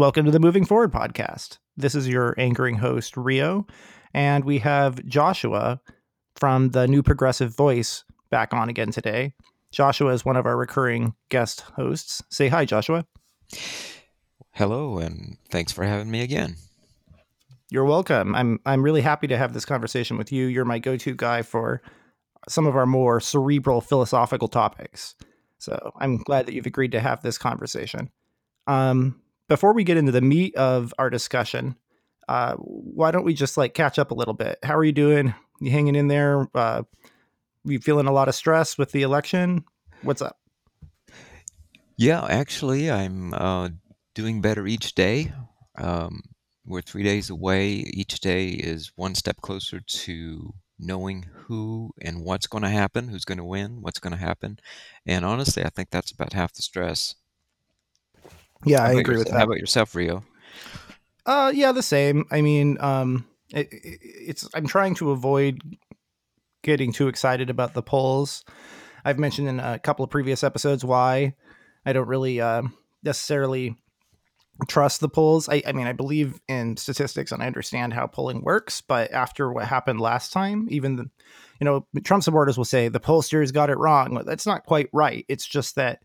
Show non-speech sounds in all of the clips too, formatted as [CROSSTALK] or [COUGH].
Welcome to the Moving Forward podcast. This is your anchoring host, Rio, and we have Joshua from the New Progressive Voice back on again today. Joshua is one of our recurring guest hosts. Say hi, Joshua. Hello, and thanks for having me again. You're welcome. I'm I'm really happy to have this conversation with you. You're my go-to guy for some of our more cerebral philosophical topics. So I'm glad that you've agreed to have this conversation. Um, before we get into the meat of our discussion, uh, why don't we just like catch up a little bit? How are you doing? You hanging in there? Uh, you feeling a lot of stress with the election? What's up? Yeah, actually, I'm uh, doing better each day. Um, we're three days away. Each day is one step closer to knowing who and what's going to happen, who's going to win, what's going to happen. And honestly, I think that's about half the stress. Yeah, I agree with that. How about yourself, Rio? Uh, yeah, the same. I mean, um, it, it, it's I'm trying to avoid getting too excited about the polls. I've mentioned in a couple of previous episodes why I don't really uh, necessarily trust the polls. I, I, mean, I believe in statistics and I understand how polling works, but after what happened last time, even the, you know, Trump supporters will say the pollsters got it wrong. That's not quite right. It's just that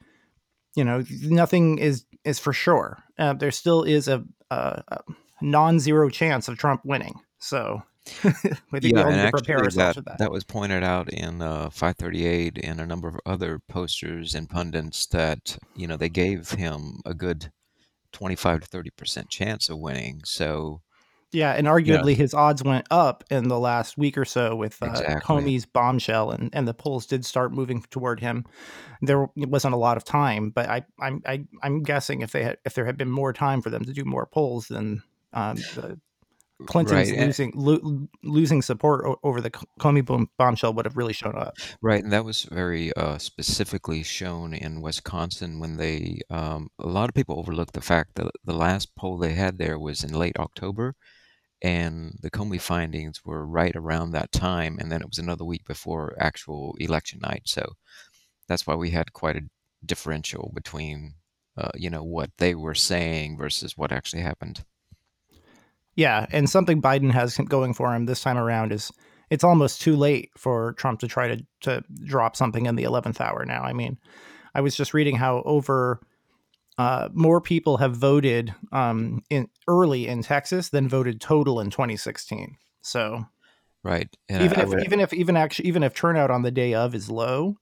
you know nothing is is for sure. Uh, there still is a, a, a non-zero chance of Trump winning. So [LAUGHS] think yeah, we and actually that, that, that. was pointed out in uh, 538 and a number of other posters and pundits that you know they gave him a good 25 to 30 percent chance of winning. So yeah, and arguably yeah. his odds went up in the last week or so with uh, exactly. Comey's bombshell, and, and the polls did start moving toward him. There wasn't a lot of time, but I, I'm I, am i am guessing if they had if there had been more time for them to do more polls, then um, the Clinton's right. losing lo- losing support o- over the Comey bomb- bombshell would have really shown up. Right, and that was very uh, specifically shown in Wisconsin when they. Um, a lot of people overlooked the fact that the last poll they had there was in late October, and the Comey findings were right around that time, and then it was another week before actual election night. So that's why we had quite a differential between, uh, you know, what they were saying versus what actually happened. Yeah, and something Biden has going for him this time around is it's almost too late for Trump to try to to drop something in the 11th hour now. I mean, I was just reading how over uh, more people have voted um, in early in Texas than voted total in 2016. So, right, and even I, if I would... even if even actually even if turnout on the day of is low,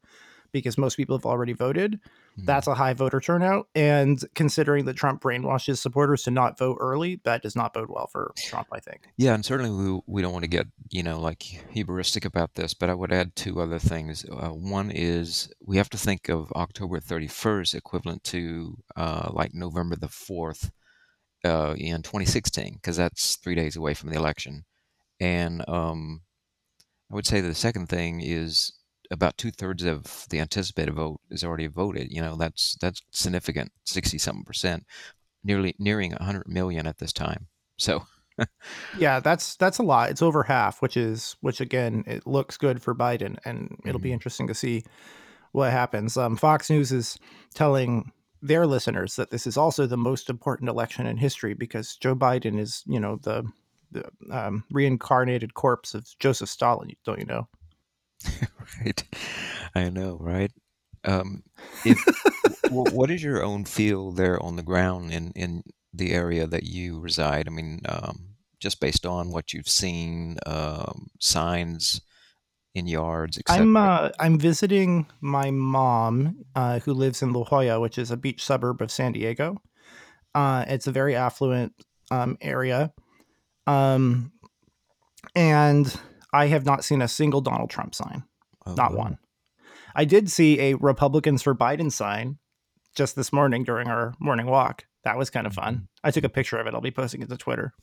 because most people have already voted, Mm-hmm. That's a high voter turnout. And considering that Trump brainwashes supporters to not vote early, that does not bode well for Trump, I think. Yeah, and certainly we, we don't want to get, you know, like hubristic about this, but I would add two other things. Uh, one is we have to think of October 31st equivalent to uh, like November the 4th uh, in 2016, because that's three days away from the election. And um, I would say the second thing is about two thirds of the anticipated vote is already voted. You know, that's that's significant, sixty something percent, nearly nearing hundred million at this time. So, [LAUGHS] yeah, that's that's a lot. It's over half, which is which again, it looks good for Biden, and it'll mm-hmm. be interesting to see what happens. Um, Fox News is telling their listeners that this is also the most important election in history because Joe Biden is, you know, the the um, reincarnated corpse of Joseph Stalin. Don't you know? [LAUGHS] right. I know, right? Um, if, what is your own feel there on the ground in, in the area that you reside? I mean, um, just based on what you've seen, um, signs in yards, etc. I'm uh, I'm visiting my mom, uh, who lives in La Jolla, which is a beach suburb of San Diego. Uh, it's a very affluent um, area, um, and I have not seen a single Donald Trump sign. Oh, not one. I did see a Republicans for Biden sign just this morning during our morning walk. That was kind of fun. Mm-hmm. I took a picture of it. I'll be posting it to Twitter.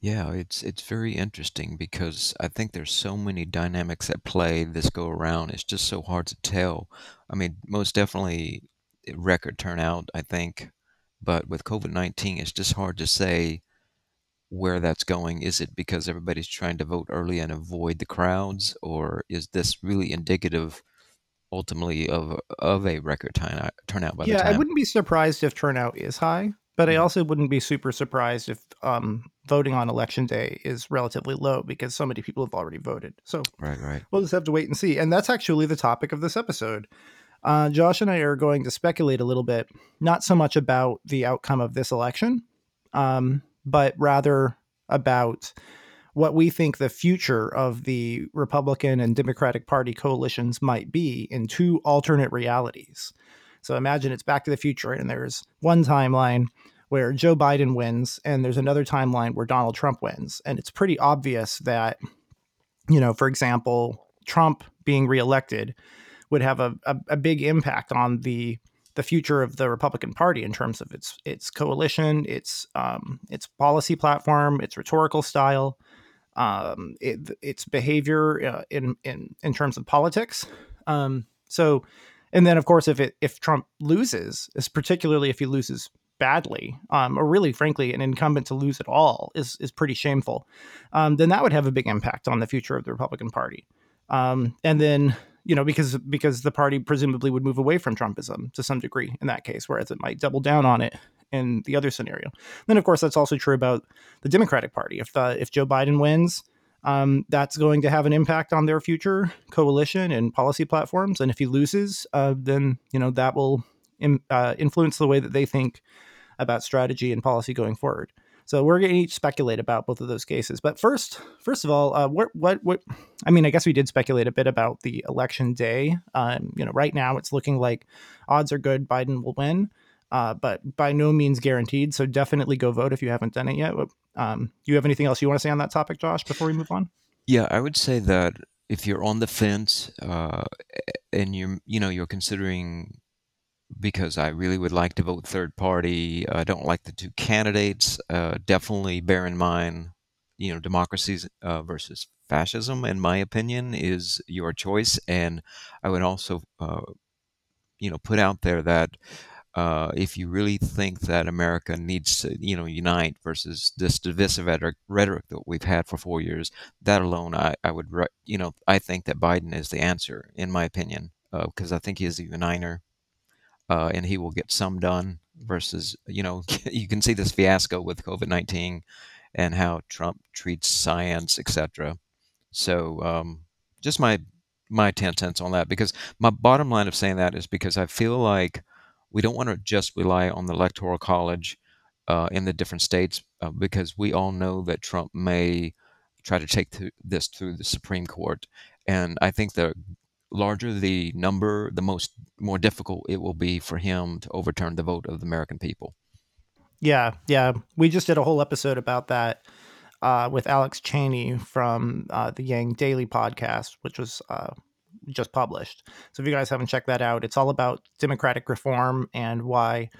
Yeah, it's it's very interesting because I think there's so many dynamics at play this go around. It's just so hard to tell. I mean, most definitely record turnout, I think, but with COVID-19, it's just hard to say where that's going. Is it because everybody's trying to vote early and avoid the crowds, or is this really indicative ultimately of of a record turnout? turnout by yeah, the time? I wouldn't be surprised if turnout is high But I Mhm. also wouldn't be super surprised if um, voting on election day is relatively low because so many people have already voted. So Right, right. we'll just have to wait and see. And that's actually the topic of this episode. Uh, Josh and I are going to speculate a little bit, not so much about the outcome of this election, um, but rather about what we think the future of the Republican and Democratic Party coalitions might be in two alternate realities. So imagine it's Back to the Future, and there's one timeline where Joe Biden wins, and there's another timeline where Donald Trump wins. And it's pretty obvious that, you know, for example, Trump being reelected would have a, a, a big impact on the the future of the Republican Party in terms of its its coalition, its um, its policy platform, its rhetorical style, um, it, its behavior uh, in in in terms of politics. Um, so, and then of course, if it if Trump loses, is particularly if he loses badly, um, or really, frankly, an incumbent to lose at all is is pretty shameful. Um, then that would have a big impact on the future of the Republican Party. Um, and then you know because because the party presumably would move away from Trumpism to some degree in that case, whereas it might double down on it in the other scenario. Then of course that's also true about the Democratic Party. If the, if Joe Biden wins, um, that's going to have an impact on their future coalition and policy platforms. And if he loses, uh, then you know that will in, uh, influence the way that they think about strategy and policy going forward. So we're going to each speculate about both of those cases. But first, first of all, uh, what, what, what? I mean, I guess we did speculate a bit about the election day. Um, you know, right now it's looking like odds are good Biden will win, uh, but by no means guaranteed. So definitely go vote if you haven't done it yet. Um, do you have anything else you want to say on that topic, Josh? Before we move on? Yeah, I would say that if you're on the fence uh, and you're, you know, you're considering because I really would like to vote third party. I don't like the two candidates. Uh, definitely bear in mind, you know, democracy uh, versus fascism, in my opinion, is your choice. And I would also, uh, you know, put out there that uh, if you really think that America needs to, you know, unite versus this divisive rhetoric, that we've had for four years, that alone, I, I would, you know, I think that Biden is the answer, in my opinion, because I think he is a uniter uh, and he will get some done. Versus, you know, [LAUGHS] you can see this fiasco with COVID nineteen and how Trump treats science, etc. So, um, just my my ten cents on that. Because my bottom line of saying that is because I feel like we don't want to just rely on the electoral college uh, in the different states uh, because we all know that Trump may try to take th- this through the Supreme Court, and I think the larger the number, the most more difficult it will be for him to overturn the vote of the American people. Yeah, yeah. We just did a whole episode about that uh, with Alex Cheney from uh, the Yang Daily podcast, which was uh, just published. So if you guys haven't checked that out, it's all about democratic reform and why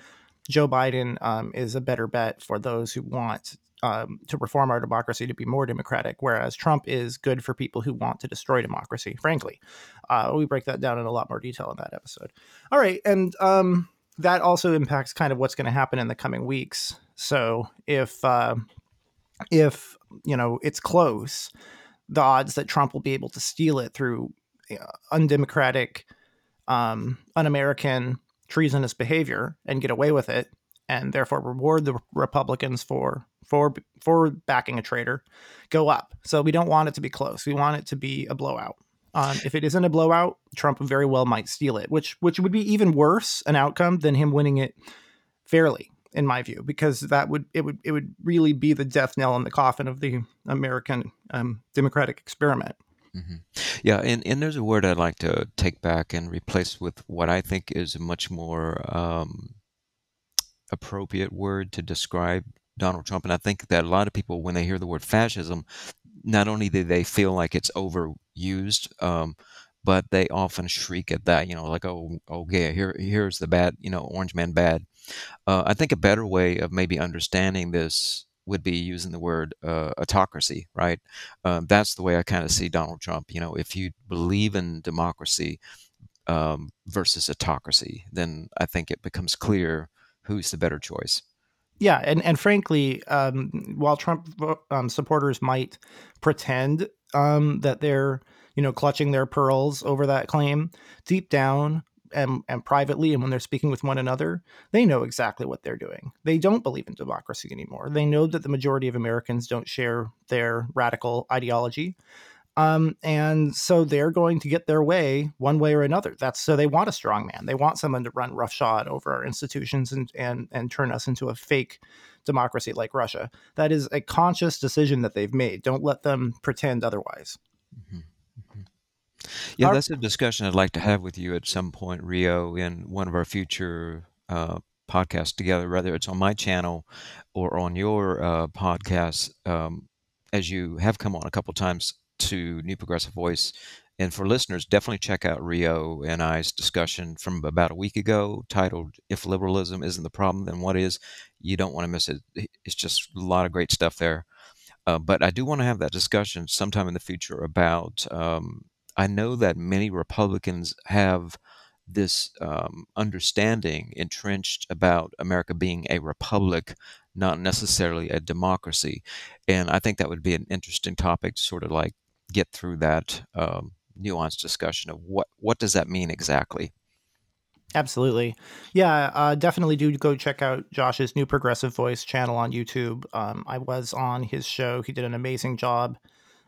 Joe Biden um, is a better bet for those who want um, to reform our democracy to be more democratic, whereas Trump is good for people who want to destroy democracy. Frankly, uh, we break that down in a lot more detail in that episode. All right, and um, that also impacts kind of what's going to happen in the coming weeks. So if uh, if you know it's close, the odds that Trump will be able to steal it through you know, undemocratic, um, un-American, treasonous behavior and get away with it, and therefore reward the Republicans for for for backing a traitor, go up. So we don't want it to be close. We want it to be a blowout. Um, if it isn't a blowout, Trump very well might steal it, which which would be even worse an outcome than him winning it fairly, in my view, because that would it would it would really be the death knell in the coffin of the American um, democratic experiment. Mm-hmm. Yeah, and, and there's a word I'd like to take back and replace with what I think is a much more um, appropriate word to describe Donald Trump. And I think that a lot of people, when they hear the word fascism, not only do they feel like it's overused, um, but they often shriek at that, you know, like, oh, oh yeah, here, here's the bad, you know, orange man bad. Uh, I think a better way of maybe understanding this would be using the word uh, autocracy, right? Um, that's the way I kind of see Donald Trump. You know, if you believe in democracy um, versus autocracy, then I think it becomes clear who's the better choice. Yeah, and and frankly, um, while Trump um, supporters might pretend um, that they're you know clutching their pearls over that claim, deep down, and, and privately and when they're speaking with one another, they know exactly what they're doing. They don't believe in democracy anymore. They know that the majority of Americans don't share their radical ideology. Um, and so they're going to get their way one way or another. That's so they want a strong man. They want someone to run roughshod over our institutions and and and turn us into a fake democracy like Russia. That is a conscious decision that they've made. Don't let them pretend otherwise. Mm-hmm. mm-hmm. Yeah, our, that's a discussion I'd like to have with you at some point, Rio, in one of our future uh, podcasts together, whether it's on my channel or on your uh, podcast. Um, as you have come on a couple times to New Progressive Voice. And for listeners, definitely check out Rio and I's discussion from about a week ago titled If Liberalism Isn't the Problem, Then What Is? You don't want to miss it. It's just a lot of great stuff there. Uh, but I do want to have that discussion sometime in the future about. Um, I know that many Republicans have this um, understanding entrenched about America being a republic, not necessarily a democracy. And I think that would be an interesting topic, sort of like get through that um, nuanced discussion of what what does that mean exactly. Absolutely. Yeah, uh, definitely do go check out Josh's new Progressive Voice channel on YouTube. Um, I was on his show. He did an amazing job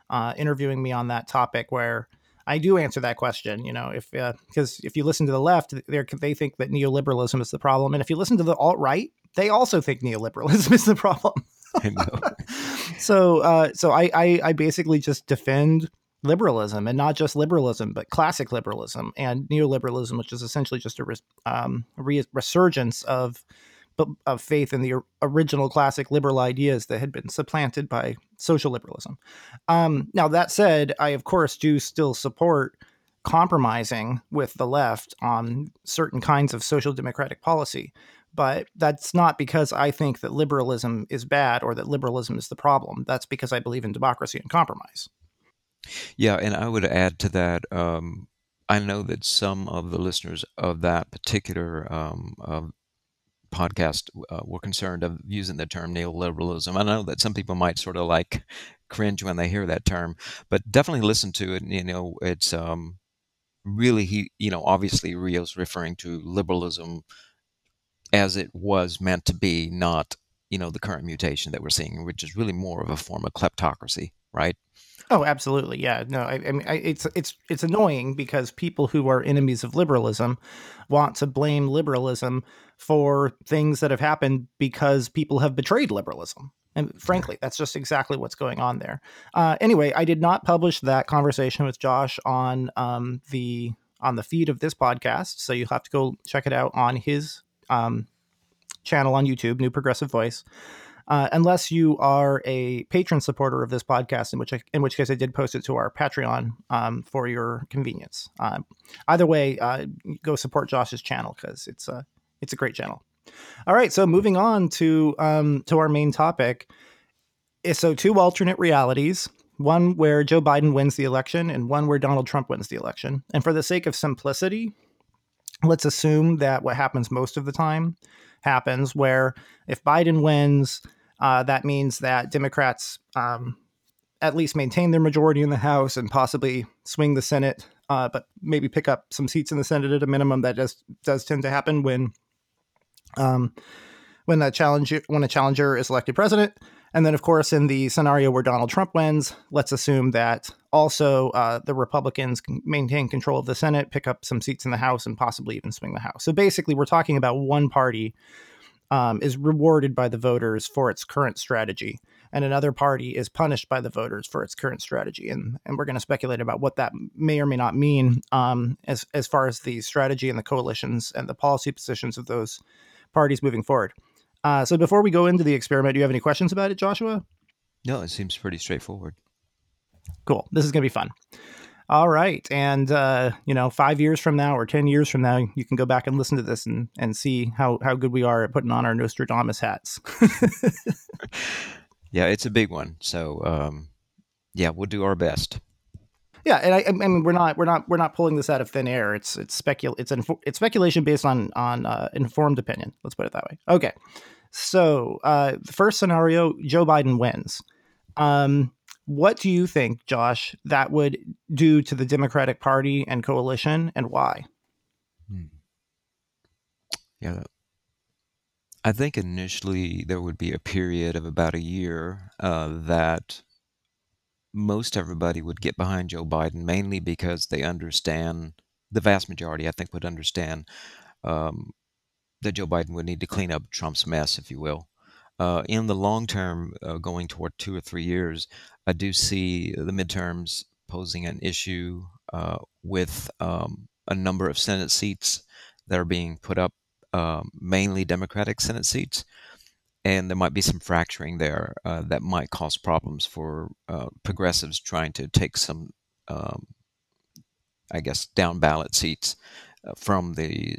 uh, interviewing me on that topic where I do answer that question, you know, if because uh, if you listen to the left, they they think that neoliberalism is the problem, and if you listen to the alt right, they also think neoliberalism [LAUGHS] is the problem. [LAUGHS] I know. so, uh, so I, I, I basically just defend liberalism and not just liberalism, but classic liberalism and neoliberalism, which is essentially just a res, um, re- resurgence of of faith in the original classic liberal ideas that had been supplanted by social liberalism. Um, now, that said, I of course do still support compromising with the left on certain kinds of social democratic policy. But that's not because I think that liberalism is bad or that liberalism is the problem. That's because I believe in democracy and compromise. Yeah, and I would add to that. Um, I know that some of the listeners of that particular um, uh, podcast uh, were concerned of using the term neoliberalism. I know that some people might sort of like cringe when they hear that term, but definitely listen to it. You know, it's um, really he. You know, obviously Rio's referring to liberalism as it was meant to be, not you know the current mutation that we're seeing, which is really more of a form of kleptocracy, right? Oh, absolutely. Yeah. No, I, I mean, I, it's it's it's annoying because people who are enemies of liberalism want to blame liberalism for things that have happened because people have betrayed liberalism. And frankly, that's just exactly what's going on there. Uh, anyway, I did not publish that conversation with Josh on um, the on the feed of this podcast, so you'll have to go check it out on his um, channel on YouTube, New Progressive Voice. Uh, unless you are a patron supporter of this podcast, in which I, in which case I did post it to our Patreon um, for your convenience. Uh, either way, uh, go support Josh's channel because it's a it's a great channel. All right, so moving on to um, to our main topic. Eh, so two alternate realities one where Joe Biden wins the election and one where Donald Trump wins the election. And for the sake of simplicity, let's assume that what happens most of the time happens where if Biden wins, uh, that means that Democrats um, at least maintain their majority in the House and possibly swing the Senate, uh, but maybe pick up some seats in the Senate at a minimum. That does does tend to happen when um, when a challenger when a challenger is elected president. And then, of course, in the scenario where Donald Trump wins, let's assume that also uh, the Republicans maintain control of the Senate, pick up some seats in the House, and possibly even swing the House. So basically, we're talking about one party um, is rewarded by the voters for its current strategy, and another party is punished by the voters for its current strategy. And and we're going to speculate about what that may or may not mean um, as as far as the strategy and the coalitions and the policy positions of those parties moving forward. Uh, so before we go into the experiment, do you have any questions about it, Joshua? No, it seems pretty straightforward. Cool. This is going to be fun. All right. And, uh, you know, five years from now or 10 years from now, you can go back and listen to this and, and see how, how good we are at putting on our Nostradamus hats. [LAUGHS] [LAUGHS] yeah, it's a big one. So, um, yeah, we'll do our best. Yeah, and I, I, mean, we're not we're not we're not pulling this out of thin air. It's it's specul it's inf- it's speculation based on on uh, informed opinion. Let's put it that way. Okay, so uh, the first scenario, Joe Biden wins. Um, what do you think, Josh, that would do to the Democratic Party and coalition, and why? Hmm. Yeah, I think initially there would be a period of about a year uh, that most everybody would get behind Joe Biden, mainly because they understand, the vast majority, I think, would understand um, that Joe Biden would need to clean up Trump's mess, if you will. Uh, in the long term, uh, going toward two or three years, I do see the midterms posing an issue uh, with um, a number of Senate seats that are being put up, um, mainly Democratic Senate seats. And there might be some fracturing there uh, that might cause problems for uh, progressives trying to take some, um, I guess, down ballot seats uh, from the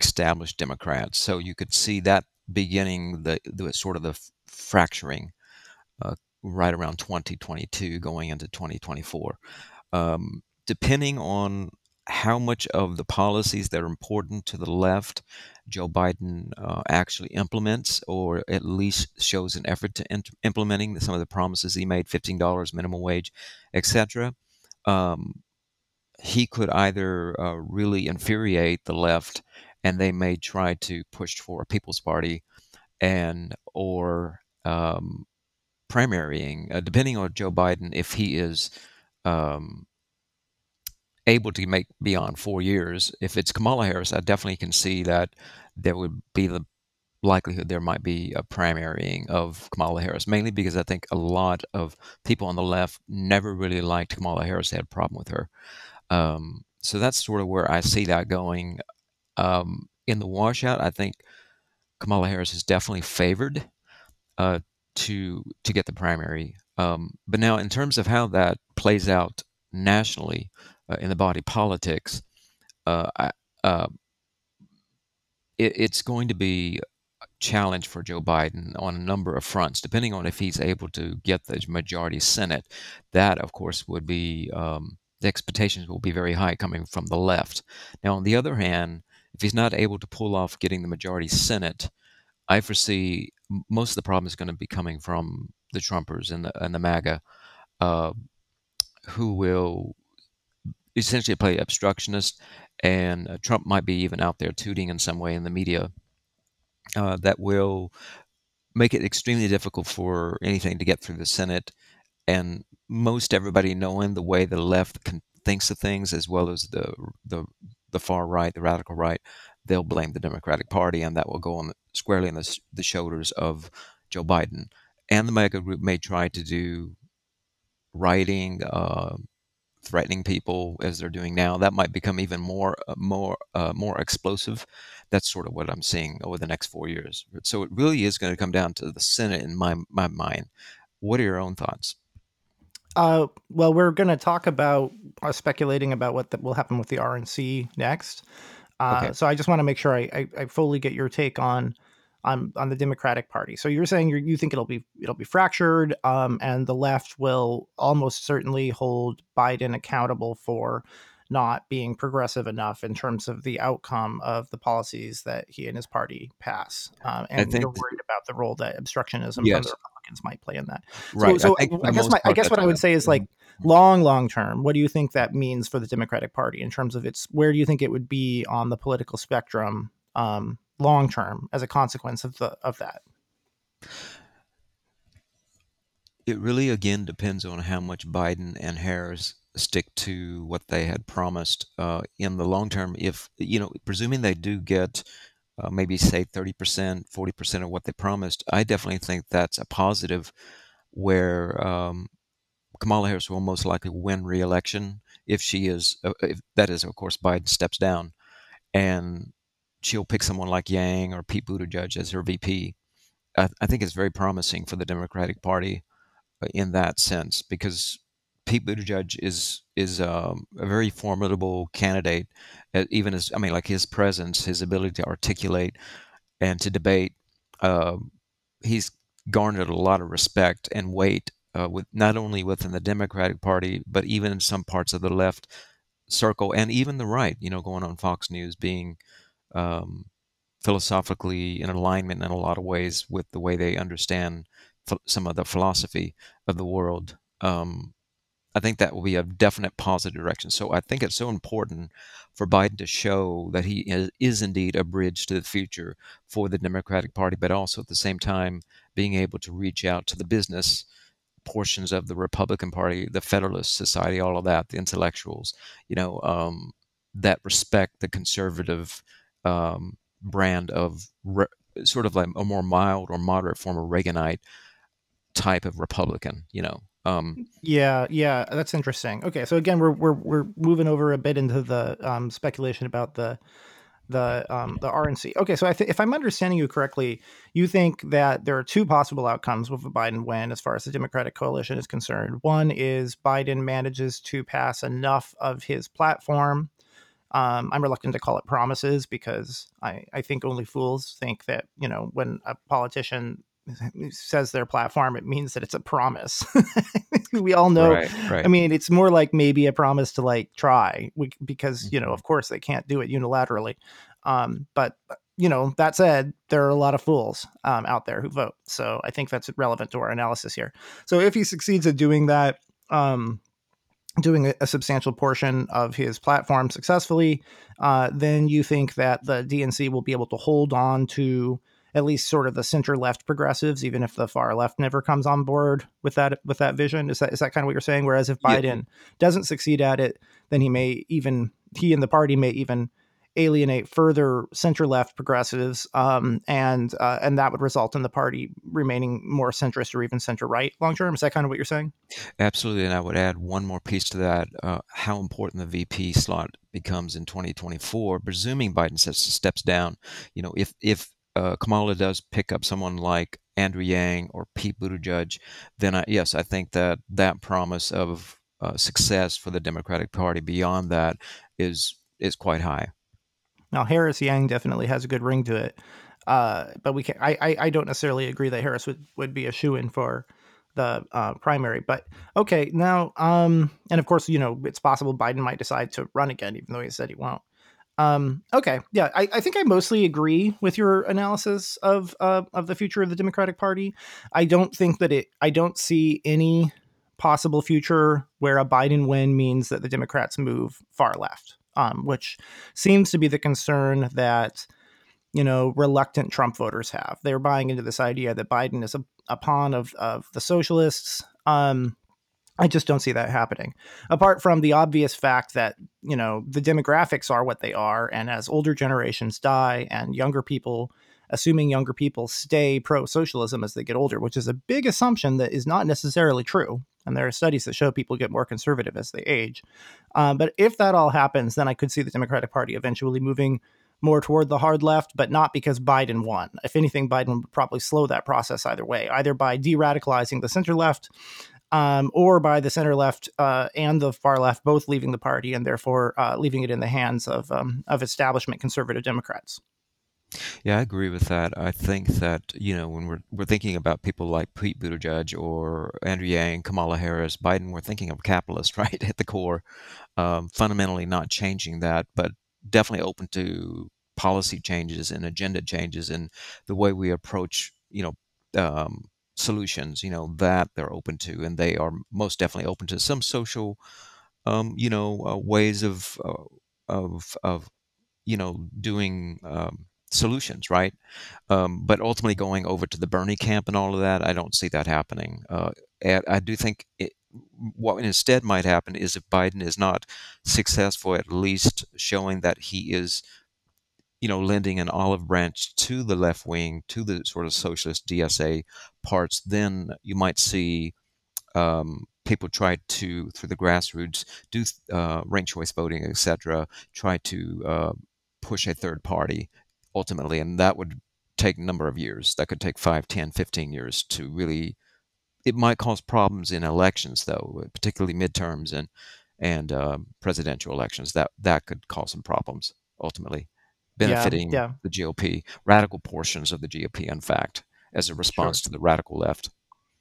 established Democrats. So you could see that beginning the, the sort of the fracturing uh, right around 2022 going into 2024. Um, depending on how much of the policies that are important to the left Joe Biden uh, actually implements, or at least shows an effort to int- implementing some of the promises he made, $15 minimum wage, etc. Um, he could either uh, really infuriate the left and they may try to push for a People's Party and or um, primarying, uh, depending on Joe Biden, if he is um, able to make beyond four years. If it's Kamala Harris, I definitely can see that there would be the likelihood there might be a primarying of Kamala Harris, mainly because I think a lot of people on the left never really liked Kamala Harris, they had a problem with her. Um, so that's sort of where I see that going. Um, in the washout, I think Kamala Harris is definitely favored uh, to to get the primary. Um, but now, in terms of how that plays out nationally uh, in the body politics, uh, I, uh, it, it's going to be a challenge for Joe Biden on a number of fronts, depending on if he's able to get the majority Senate. That, of course, would be um, the expectations will be very high coming from the left. Now, on the other hand, if he's not able to pull off getting the majority Senate, I foresee most of the problem is going to be coming from the Trumpers and the and the MAGA, uh, who will essentially play obstructionist, and uh, Trump might be even out there tooting in some way in the media. Uh, that will make it extremely difficult for anything to get through the Senate, and most everybody knowing the way the left thinks of things, as well as the the the far right, the radical right, they'll blame the Democratic Party, and that will go on squarely on the, the shoulders of Joe Biden. And the MAGA group may try to do writing, uh, threatening people as they're doing now. That might become even more, uh, more, uh, more explosive. That's sort of what I'm seeing over the next four years. So it really is going to come down to the Senate in my my mind. What are your own thoughts? Uh, well, we're going to talk about uh, speculating about what the, will happen with the RNC next. Uh, okay. So I just want to make sure I, I, I, fully get your take on on on the Democratic Party. So you're saying you you think it'll be it'll be fractured, um, and the left will almost certainly hold Biden accountable for not being progressive enough in terms of the outcome of the policies that he and his party pass. Um, and you're worried about the role that obstructionism yes. from the Republicans might play in that. Right. So, so I, I guess my, I guess what I would say is like mm-hmm. long, long term, what do you think that means for the Democratic Party in terms of its, where do you think it would be on the political spectrum um, long term as a consequence of the, of that? It really again depends on how much Biden and Harris stick to what they had promised uh, in the long term. If you know, presuming they do get uh, maybe say 30%, 40% of what they promised, I definitely think that's a positive where um, Kamala Harris will most likely win re-election if she is, uh, if that is, of course, Biden steps down, and she'll pick someone like Yang or Pete Buttigieg as her VP. I, I think it's very promising for the Democratic Party uh, in that sense because Pete Buttigieg is is um, a very formidable candidate. Uh, even as I mean, like his presence, his ability to articulate and to debate, uh, he's garnered a lot of respect and weight uh, with not only within the Democratic Party, but even in some parts of the left circle and even the right. You know, going on Fox News, being um, philosophically in alignment in a lot of ways with the way they understand some of the philosophy of the world. Um, I think that will be a definite positive direction. So I think it's so important for Biden to show that he is, is, indeed a bridge to the future for the Democratic Party, but also at the same time being able to reach out to the business portions of the Republican Party, the Federalist Society, all of that, the intellectuals, you know, um, that respect the conservative um, brand of re- sort of like a more mild or moderate form of Reaganite type of Republican, you know. Um, yeah, yeah, that's interesting. Okay, so again, we're we're we're moving over a bit into the um, speculation about the the um, the RNC. Okay, so I th- if I'm understanding you correctly, you think that there are two possible outcomes with a Biden win as far as the Democratic coalition is concerned. One is Biden manages to pass enough of his platform. Um, I'm reluctant to call it promises because I, I think only fools think that you know when a politician [LAUGHS] says their platform, it means that it's a promise. [LAUGHS] we all know. Right, right. I mean, it's more like maybe a promise to like try because, you know, mm-hmm. of course they can't do it unilaterally. Um, but, uh, you know, that said, there are a lot of fools um, out there who vote. So I think that's relevant to our analysis here. So if he succeeds at doing that, um, doing a, a, substantial portion of his platform successfully, uh, then you think that the DNC will be able to hold on to at least sort of the center left progressives, even if the far left never comes on board with that with that vision. Is that is that kind of what you're saying? Whereas if Biden yeah. doesn't succeed at it, then he may even he and the party may even alienate further center left progressives, um, and uh, and that would result in the party remaining more centrist or even center right long term. Is that kind of what you're saying? Absolutely, and I would add one more piece to that: uh, how important the VP slot becomes in 2024, presuming Biden steps down. You know, if if uh, Kamala does pick up someone like Andrew Yang or Pete Buttigieg, then I, yes, I think that that promise of uh, success for the Democratic Party beyond that is is quite high. Now Harris Yang definitely has a good ring to it, uh, but we can I, I, I don't necessarily agree that Harris would would be a shoe in for the uh, primary. But okay, now um, and of course you know it's possible Biden might decide to run again, even though he said he won't. Um, okay, yeah, I, I, think I mostly agree with your analysis of uh, of the future of the Democratic Party. I don't think that it. I don't see any possible future where a Biden win means that the Democrats move far left, um, which seems to be the concern that you know reluctant Trump voters have. They're buying into this idea that Biden is a, a pawn of of the socialists. Um, I just don't see that happening. Apart from the obvious fact that, you know, the demographics are what they are. And as older generations die and younger people, assuming younger people stay pro socialism as they get older, which is a big assumption that is not necessarily true. And there are studies that show people get more conservative as they age. Um, but if that all happens, then I could see the Democratic Party eventually moving more toward the hard left, but not because Biden won. If anything, Biden would probably slow that process either way, either by de radicalizing the center left um, or by the center left uh, and the far left, both leaving the party and therefore uh, leaving it in the hands of um, of establishment conservative Democrats. Yeah, I agree with that. I think that you know when we're we're thinking about people like Pete Buttigieg or Andrew Yang, Kamala Harris, Biden, we're thinking of capitalists, [LAUGHS] right, at the core. Um, fundamentally, not changing that, but definitely open to policy changes and agenda changes in the way we approach, you know, um, solutions, you know, that they're open to, and they are most definitely open to some social, um, you know, uh, ways of uh, of of you know doing um, solutions, right? Um, but ultimately, going over to the Bernie camp and all of that, I don't see that happening. Uh, I do think it, what instead might happen is if Biden is not successful, at least showing that he is you know, lending an olive branch to the left wing, to the sort of socialist DSA parts, then you might see um, people try to, through the grassroots, do uh, ranked choice voting, etc., try to uh, push a third party ultimately. And that would take a number of years. That could take 5, 10, 15 years to really. It might cause problems in elections, though, particularly midterms and and uh, presidential elections. That that could cause some problems ultimately benefiting yeah, yeah. the GOP, radical portions of the GOP, in fact, as a response sure. to the radical left.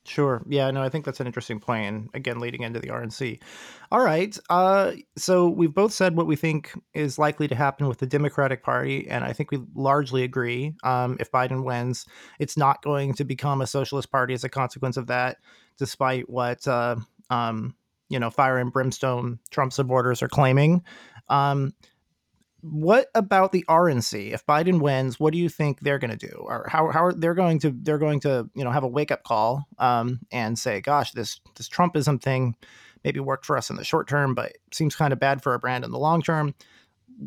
Sure. Yeah, no, I think that's an interesting point. And again, leading into the RNC. All right. Uh, so we've both said what we think is likely to happen with the Democratic Party. And I think we largely agree. Um, if Biden wins, it's not going to become a socialist party as a consequence of that, despite what, uh, um, you know fire and brimstone Trump supporters are claiming. Um, what about the RNC? If Biden wins, what do you think they're going to do, or how how are they're going to they're going to you know have a wake up call um, and say, gosh, this this Trumpism thing maybe worked for us in the short term, but seems kind of bad for our brand in the long term.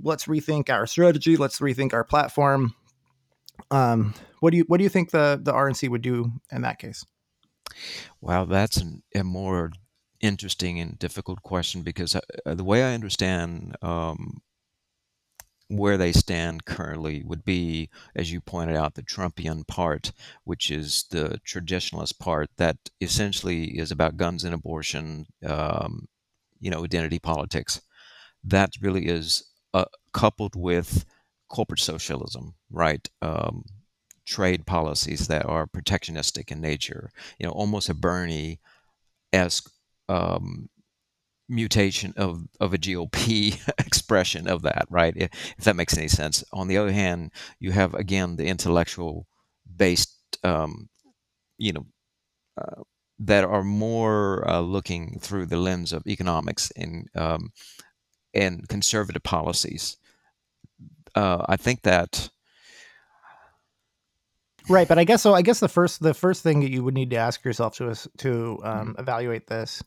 Let's rethink our strategy. Let's rethink our platform. Um, what do you what do you think the the RNC would do in that case? Wow, that's an, a more interesting and difficult question because uh, the way I understand um, where they stand currently would be, as you pointed out, the Trumpian part, which is the traditionalist part that essentially is about guns and abortion, um, you know, identity politics. That really is uh, coupled with corporate socialism, right? Um, trade policies that are protectionistic in nature, you know, almost a Bernie esque um, mutation of, of a GOP [LAUGHS] expression of that, right? If, if, that makes any sense. On the other hand, you have again the intellectual based, um, you know, uh, that are more uh, looking through the lens of economics and um, and conservative policies. Uh, I think that. Right, but I guess so. I guess the first the first thing that you would need to ask yourself to to um, mm-hmm. evaluate this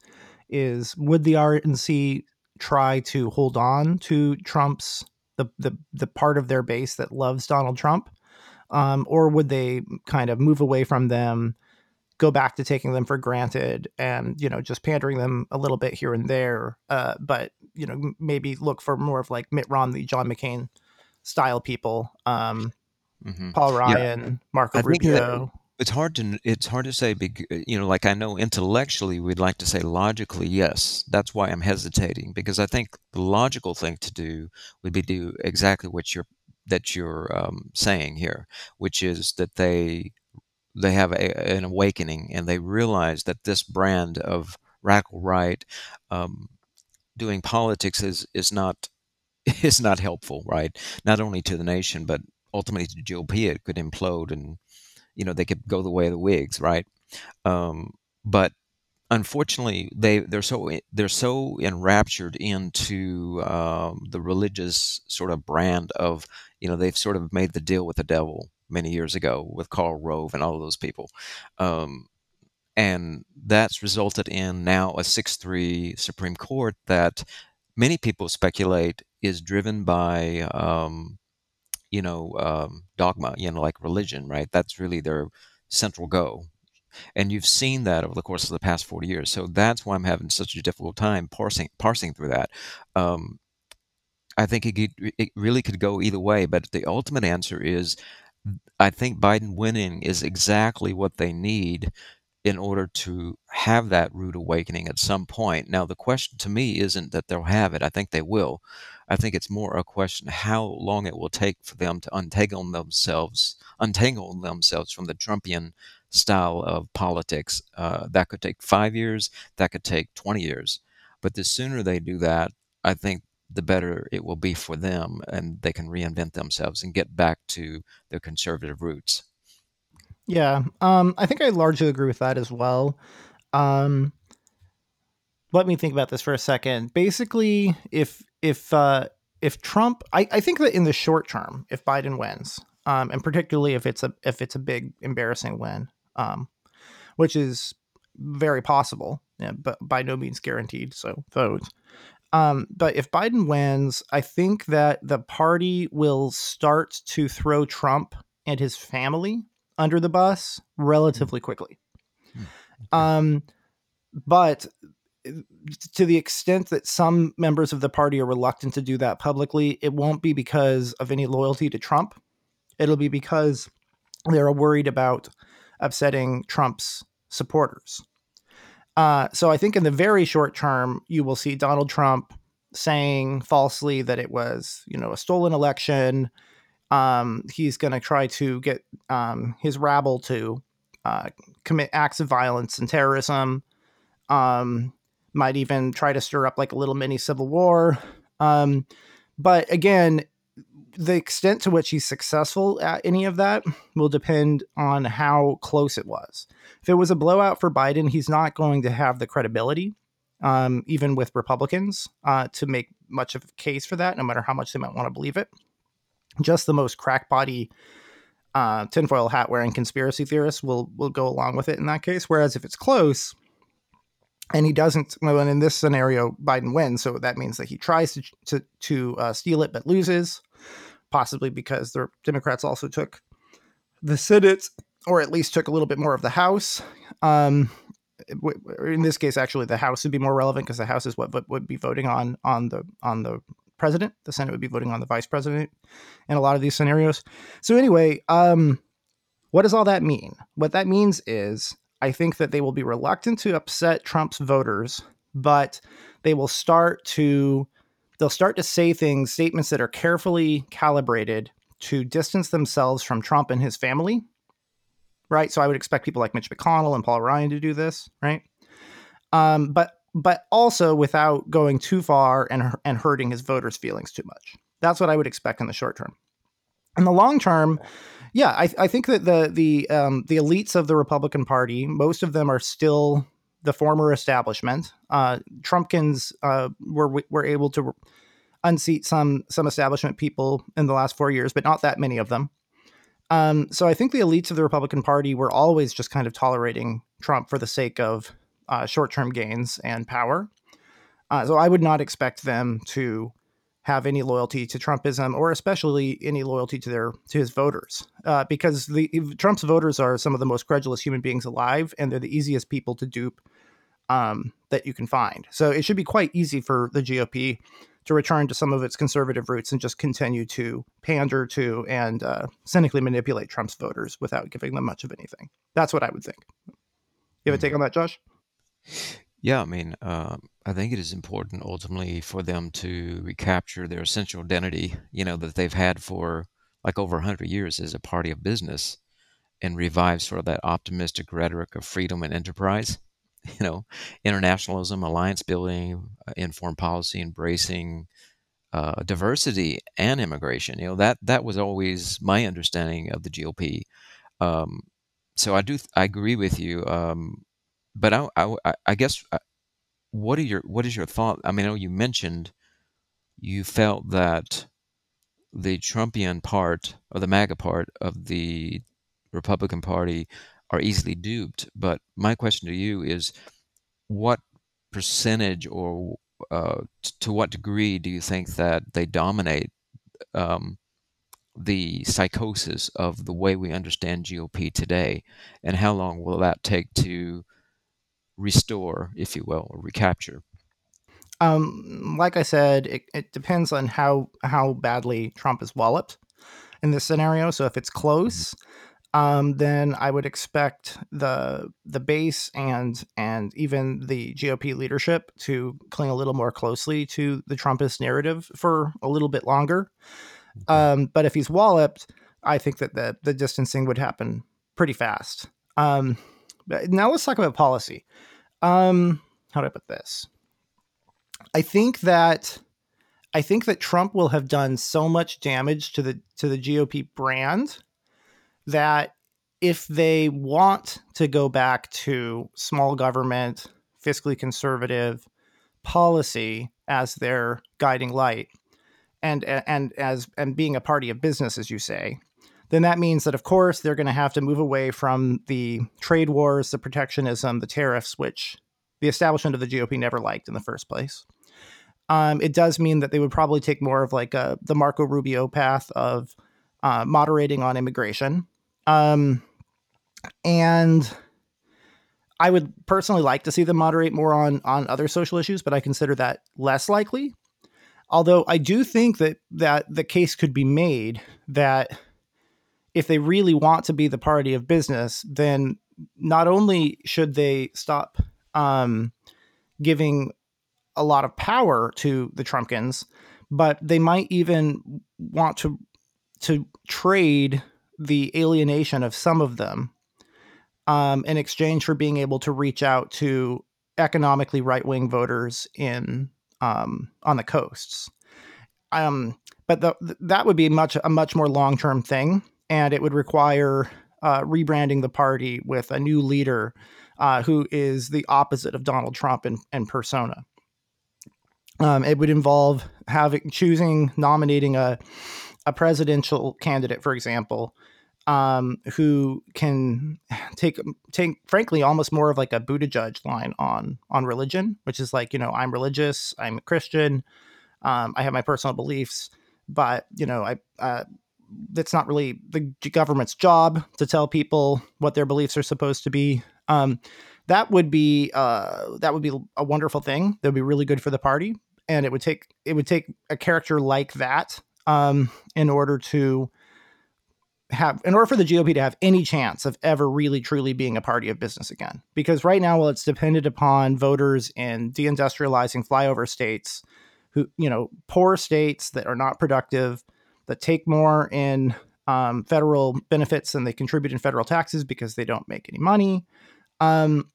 is would the RNC try to hold on to Trump's the the the part of their base that loves Donald Trump, um, or would they kind of move away from them, go back to taking them for granted, and you know just pandering them a little bit here and there, uh, but you know maybe look for more of like Mitt Romney, John McCain style people, um, mm-hmm. Paul Ryan, yeah. Marco Rubio it's hard to it's hard to say you know like i know intellectually we'd like to say logically yes that's why i'm hesitating because i think the logical thing to do would be do exactly what you're that you're um, saying here which is that they they have a, an awakening and they realize that this brand of radical right um, doing politics is is not [LAUGHS] is not helpful right? Not only to the nation but ultimately to the GOP it could implode and you know they could go the way of the Whigs, right? Um, but unfortunately, they they're so they're so enraptured into um, the religious sort of brand of you know they've sort of made the deal with the devil many years ago with Karl Rove and all of those people. Um, and that's resulted in now a 6 3 Supreme Court that many people speculate is driven by um, you know, um, dogma, you know, like religion, right? That's really their central goal. And you've seen that over the course of the past 40 years. So that's why I'm having such a difficult time parsing parsing through that. Um, I think it, could, it really could go either way, but the ultimate answer is I think Biden winning is exactly what they need in order to have that rude awakening at some point. Now, the question to me isn't that they'll have it, I think they will. I think it's more a question how long it will take for them to untangle themselves, untangle themselves from the Trumpian style of politics. Uh, that could take five years, that could take 20 years. But the sooner they do that, I think the better it will be for them and they can reinvent themselves and get back to their conservative roots. Yeah, um, I think I largely agree with that as well. Um, let me think about this for a second. Basically, if if uh, if Trump, I, I think that in the short term, if Biden wins, um, and particularly if it's a if it's a big embarrassing win, um, which is very possible, yeah, but by no means guaranteed. So vote. Um, but if Biden wins, I think that the party will start to throw Trump and his family under the bus relatively quickly. Hmm, um, but to the extent that some members of the party are reluctant to do that publicly, it won't be because of any loyalty to Trump. It'll be because they're worried about upsetting Trump's supporters. Uh, so I think in the very short term, you will see Donald Trump saying falsely that it was, you know, a stolen election, um, he's going to try to get um, his rabble to uh, commit acts of violence and terrorism. Um, might even try to stir up like a little mini civil war. Um, but again, the extent to which he's successful at any of that will depend on how close it was. If it was a blowout for Biden, he's not going to have the credibility um, even with Republicans, uh, to make much of a case for that, no matter how much they might want to believe it. Just the most crackbody uh, tinfoil hat wearing conspiracy theorists will will go along with it in that case. Whereas if it's close, and he doesn't, well, in this scenario, Biden wins, so that means that he tries to to, to uh, steal it but loses, possibly because the Democrats also took the Senate, or at least took a little bit more of the House. Um, in this case, actually, the House would be more relevant because the House is what would be voting on on the on the president. The Senate would be voting on the vice president in a lot of these scenarios. So anyway, um, what does all that mean? What that means is I think that they will be reluctant to upset Trump's voters, but they will start to they'll start to say things, statements that are carefully calibrated to distance themselves from Trump and his family. Right. So I would expect people like Mitch McConnell and Paul Ryan to do this, right? Um, but but also without going too far and and hurting his voters' feelings too much. That's what I would expect in the short term. In the long term, yeah, I, I think that the the um, the elites of the Republican Party, most of them are still the former establishment. Uh, Trumpkins uh, were were able to unseat some some establishment people in the last four years, but not that many of them. Um, so I think the elites of the Republican Party were always just kind of tolerating Trump for the sake of uh, short term gains and power. Uh, so I would not expect them to have any loyalty to Trumpism or especially any loyalty to their to his voters, uh, because the Trump's voters are some of the most credulous human beings alive, and they're the easiest people to dupe um, that you can find. So it should be quite easy for the GOP to return to some of its conservative roots and just continue to pander to and uh, cynically manipulate Trump's voters without giving them much of anything. That's what I would think. You have a take on that, Josh? Yeah, I mean, uh, I think it is important ultimately for them to recapture their essential identity, you know, that they've had for like over 100 years as a party of business and revive sort of that optimistic rhetoric of freedom and enterprise, [LAUGHS] you know, internationalism, alliance building, uh, informed policy, embracing uh, diversity and immigration. You know, that, that was always my understanding of the GOP. Um, so I do, I agree with you. Um, but I, I, I guess uh, what are your what is your thought? I mean, I know you mentioned you felt that the Trumpian part or the MAGA part of the Republican Party are easily duped. But my question to you is, what percentage or uh, t- to what degree do you think that they dominate um, the psychosis of the way we understand GOP today, and how long will that take to restore, if you will, or recapture? Um, like I said, it, it depends on how how badly Trump is walloped in this scenario. So if it's close, mm-hmm. um, then I would expect the the base and and even the GOP leadership to cling a little more closely to the Trumpist narrative for a little bit longer. Um, but if he's walloped, I think that the the distancing would happen pretty fast. Um, now let's talk about policy. Um, how do I put this? I think that I think that Trump will have done so much damage to the to the GOP brand that if they want to go back to small government, fiscally conservative policy as their guiding light, and and as and being a party of business, as you say, then that means that, of course, they're going to have to move away from the trade wars, the protectionism, the tariffs, which the establishment of the GOP never liked in the first place. Um, it does mean that they would probably take more of like a, the Marco Rubio path of uh, moderating on immigration. Um, and I would personally like to see them moderate more on on other social issues, but I consider that less likely. Although I do think that that the case could be made that if they really want to be the party of business, then not only should they stop um, giving a lot of power to the Trumpkins, but they might even want to to trade the alienation of some of them um, in exchange for being able to reach out to economically right wing voters in um, on the coasts. Um, but the, that would be much a much more long term thing and it would require uh, rebranding the party with a new leader uh, who is the opposite of Donald Trump in, persona. Um, it would involve having choosing nominating a a presidential candidate, for example, um, who can take take frankly almost more of like a Buttigieg line on on religion, which is like you know I'm religious, I'm a Christian, um, I have my personal beliefs, but you know I uh, that's not really the government's job to tell people what their beliefs are supposed to be. Um, that would be uh, that would be a wonderful thing. That would be really good for the party, and it would take it would take a character like that um, in order to have in order for the GOP to have any chance of ever really truly being a party of business again. Because right now, while it's dependent upon voters in deindustrializing flyover states, who you know, poor states that are not productive, that take more in um, federal benefits than they contribute in federal taxes because they don't make any money. Um,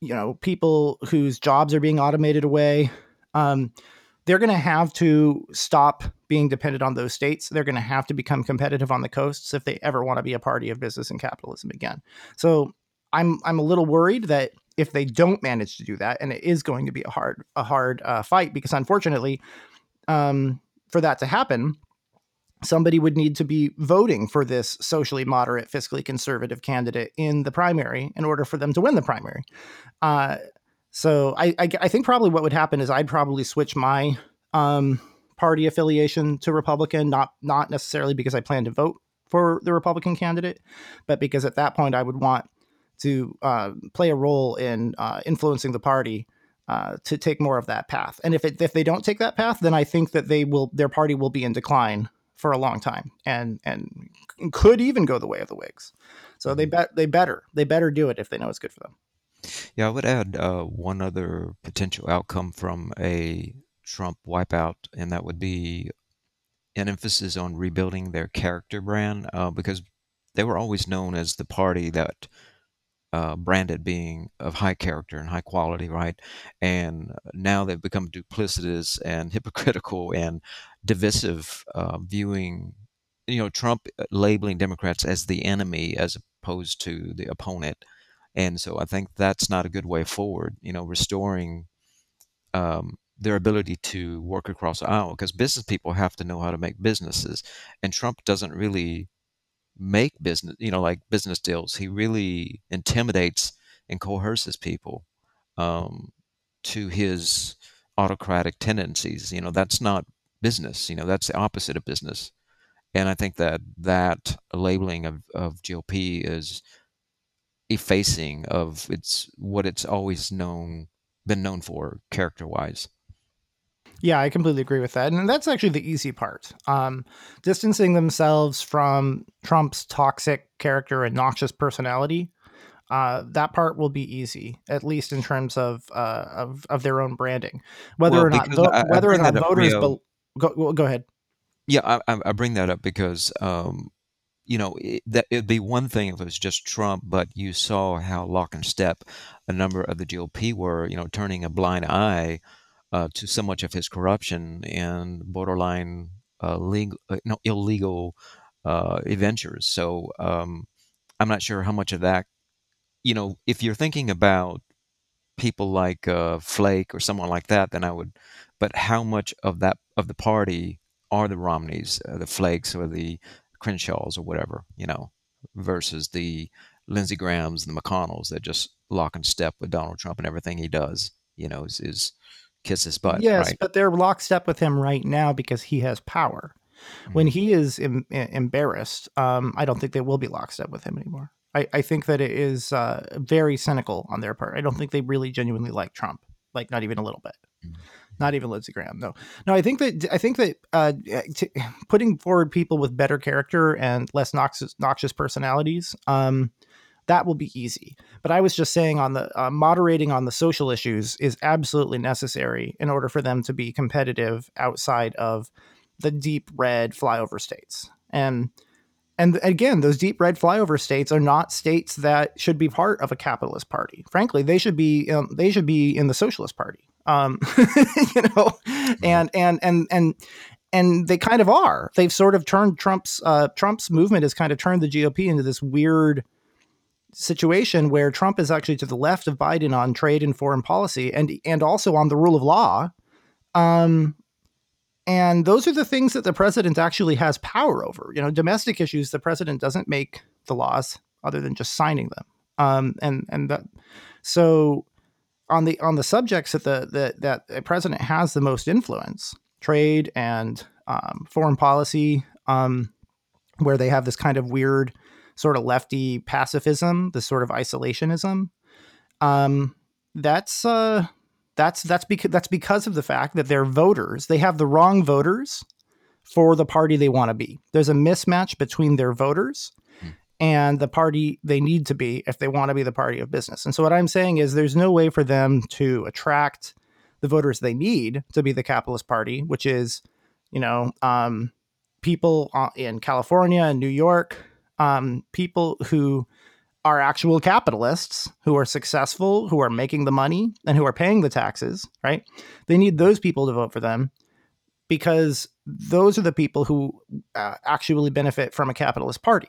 you know, people whose jobs are being automated away. Um, they're going to have to stop being dependent on those states. They're going to have to become competitive on the coasts if they ever want to be a party of business and capitalism again. So I'm I'm a little worried that if they don't manage to do that, and it is going to be a hard a hard uh, fight because unfortunately, um, for that to happen, somebody would need to be voting for this socially moderate, fiscally conservative candidate in the primary in order for them to win the primary. Uh, so I, I, I think probably what would happen is I'd probably switch my um, party affiliation to Republican, not not necessarily because I plan to vote for the Republican candidate, but because at that point I would want to uh, play a role in uh, influencing the party uh, to take more of that path. And if it, if they don't take that path, then I think that they will their party will be in decline for a long time and and could even go the way of the Whigs. So they mm-hmm. bet they better they better do it if they know it's good for them. Yeah, I would add uh, one other potential outcome from a Trump wipeout, and that would be an emphasis on rebuilding their character brand uh, because they were always known as the party that uh, branded being of high character and high quality, right? And now they've become duplicitous and [LAUGHS] hypocritical and divisive, uh, viewing, you know, Trump uh, labeling Democrats as the enemy as opposed to the opponent. And so I think that's not a good way forward, you know, restoring um, their ability to work across the aisle because business people have to know how to make businesses. And Trump doesn't really make business, you know, like business deals. He really intimidates and coerces people um, to his autocratic tendencies. You know, that's not business. You know, that's the opposite of business. And I think that that labeling of, of GOP is effacing of its what it's always known been known for character wise. Yeah, I completely agree with that. And that's actually the easy part. Um, distancing themselves from Trump's toxic character and noxious personality. Uh, that part will be easy, at least in terms of uh, of, of their own branding. Whether well, or not vo- I, whether or not voters be- go, go ahead. Yeah, I, I bring that up because um, you know, it, that it'd be one thing if it was just Trump, but you saw how lock and step a number of the GOP were, you know, turning a blind eye uh, to so much of his corruption and borderline uh, legal, uh, no, illegal uh, adventures. So um, I'm not sure how much of that, you know, if you're thinking about people like uh, Flake or someone like that, then I would. But how much of that of the party are the Romneys, the Flakes, or the Crenshaws or whatever, you know, versus the Lindsey Grahams and the McConnells that just lock and step with Donald Trump and everything he does, you know, is, is kiss his butt. Yes, right? but they're lockstep with him right now because he has power. Mm-hmm. When he is em- embarrassed, um, I don't think they will be lockstep with him anymore. I, I think that it is uh, very cynical on their part. I don't think they really genuinely like Trump, like not even a little bit. Mm-hmm not even Lindsey Graham. No, no. I think that I think that uh, t- putting forward people with better character and less noxious, noxious personalities, um, that will be easy. But I was just saying on the uh, moderating on the social issues is absolutely necessary in order for them to be competitive outside of the deep red flyover states. And and again, those deep red flyover states are not states that should be part of a capitalist party. Frankly, they should be um, they should be in the socialist party um, [LAUGHS] you know, and and and and and they kind of are. They've sort of turned Trump's uh, Trump's movement has kind of turned the GOP into this weird situation where Trump is actually to the left of Biden on trade and foreign policy, and and also on the rule of law. Um, and those are the things that the president actually has power over. You know, domestic issues, the president doesn't make the laws other than just signing them. Um, and and that so on the on the subjects that the, the that a president has the most influence, trade and um, foreign policy, um, where they have this kind of weird sort of lefty pacifism, this sort of isolationism. Um, that's uh, that's that's because that's because of the fact that their voters they have the wrong voters for the party they want to be. There's a mismatch between their voters hmm. and the party they need to be if they want to be the party of business. And so what I'm saying is there's no way for them to attract the voters they need to be the capitalist party, which is, you know, um, people uh, in California and New York, um, people who are actual capitalists who are successful, who are making the money and who are paying the taxes, right? They need those people to vote for them because those are the people who uh, actually benefit from a capitalist party.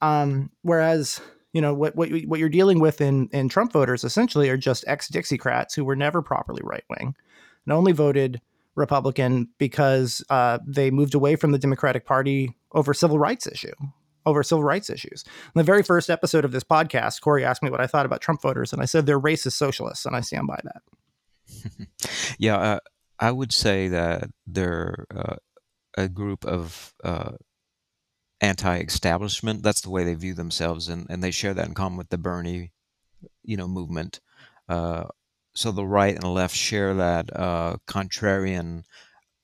Um, whereas, you know, what, what, what you're dealing with in, in Trump voters essentially are just ex Dixiecrats who were never properly right wing and only voted Republican because uh, they moved away from the Democratic Party over civil rights issue, over civil rights issues. In the very first episode of this podcast, Corey asked me what I thought about Trump voters, and I said they're racist socialists, and I stand by that. [LAUGHS] yeah, uh, I would say that they're uh, a group of uh, anti-establishment. That's the way they view themselves, and, and they share that in common with the Bernie, you know, movement. Uh, so the right and the left share that uh, contrarian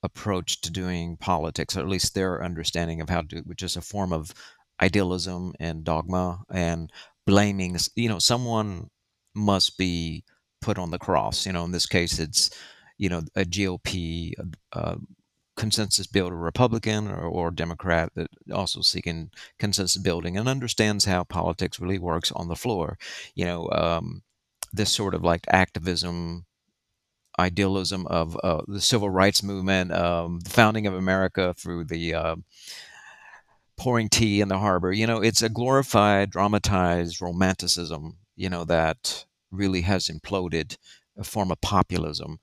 approach to doing politics, or at least their understanding of how to, which is a form of idealism and dogma and blaming. You know, someone must be put on the cross. You know, in this case, it's you know a GOP uh, consensus builder Republican or, or Democrat that also seeking consensus building and understands how politics really works on the floor. You know, um, this sort of like activism idealism of uh, the civil rights movement, um, the founding of America through the uh, pouring tea in the harbor. You know, it's a glorified, dramatized romanticism. You know that really has imploded a form of populism.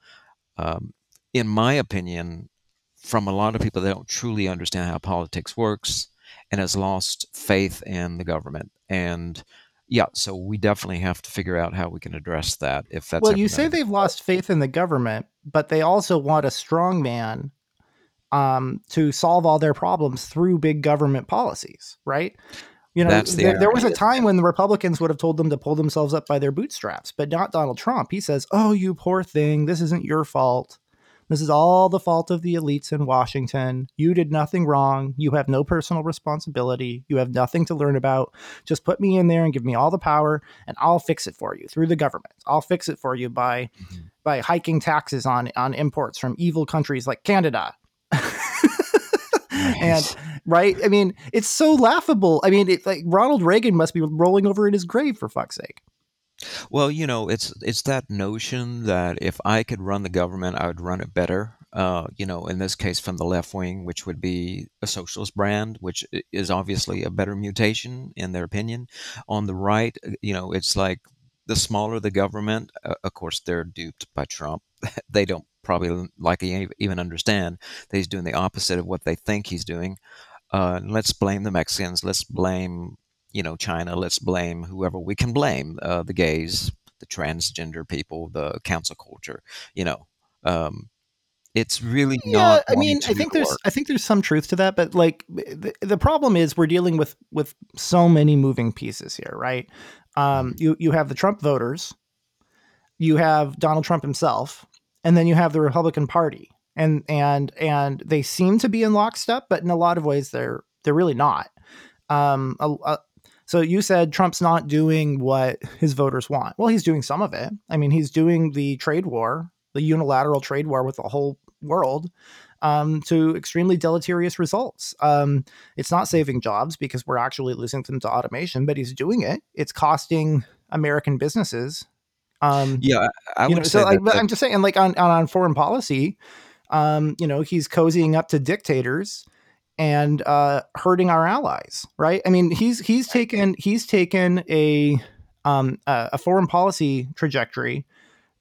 Um, in my opinion, from a lot of people that don't truly understand how politics works and has lost faith in the government and yeah, so we definitely have to figure out how we can address that if that's Well, you say they've lost faith in the government, but they also want a strong man um, to solve all their problems through big government policies, right? You know, the there, there was a time when the Republicans would have told them to pull themselves up by their bootstraps, but not Donald Trump. He says, "Oh, you poor thing, this isn't your fault. This is all the fault of the elites in Washington. You did nothing wrong. You have no personal responsibility. You have nothing to learn about. Just put me in there and give me all the power, and I'll fix it for you through the government. I'll fix it for you by mm-hmm. by hiking taxes on on imports from evil countries like Canada." And right i mean it's so laughable i mean it, like ronald reagan must be rolling over in his grave for fuck's sake well, you know, it's it's that notion that if I could run the government, I would run it better. Uh, you know, in this case, from the left wing, which would be a socialist brand, which is obviously a better mutation in their opinion. On the right, uh, you know, it's like the smaller the government, uh, of course, they're duped by Trump. [LAUGHS] they don't probably likely even understand that he's doing the opposite of what they think he's doing. Uh, let's blame the Mexicans. Let's blame you know, China, let's blame whoever we can blame, uh, the gays, the transgender people, the cancel culture, you know. Um, it's really yeah, not. I mean, I think there's I think there's some truth to that, but like the, the problem is we're dealing with with so many moving pieces here, right? Um, mm-hmm. you you have the Trump voters, you have Donald Trump himself, and then you have the Republican Party, and and and they seem to be in lockstep, but in a lot of ways they're they're really not. Um, a, a, so you said Trump's not doing what his voters want. Well, he's doing some of it. I mean, he's doing the trade war, the unilateral trade war with the whole world um, to extremely deleterious results. Um, it's not saving jobs because we're actually losing them to automation, but he's doing it. It's costing American businesses. Um, yeah, I, would know, so that, that, I'm just saying, like on, on, on foreign policy, um, you know, he's cozying up to dictators and uh, hurting our allies. Right? I mean, he's he's taken he's taken a um, a foreign policy trajectory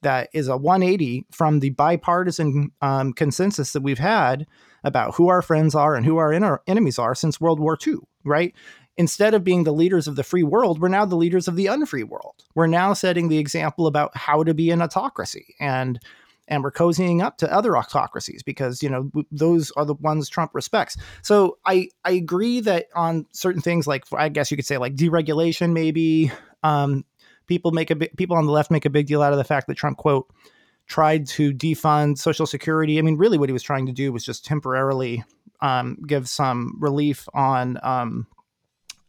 that is a 180 from the bipartisan um, consensus that we've had about who our friends are and who our, our enemies are since World War II, right? Instead of being the leaders of the free world, we're now the leaders of the unfree world. We're now setting the example about how to be an autocracy and and we're cozying up to other autocracies because you know those are the ones Trump respects. So I I agree that on certain things like I guess you could say like deregulation maybe um, people make a people on the left make a big deal out of the fact that Trump quote tried to defund Social Security. I mean, really, what he was trying to do was just temporarily um, give some relief on um,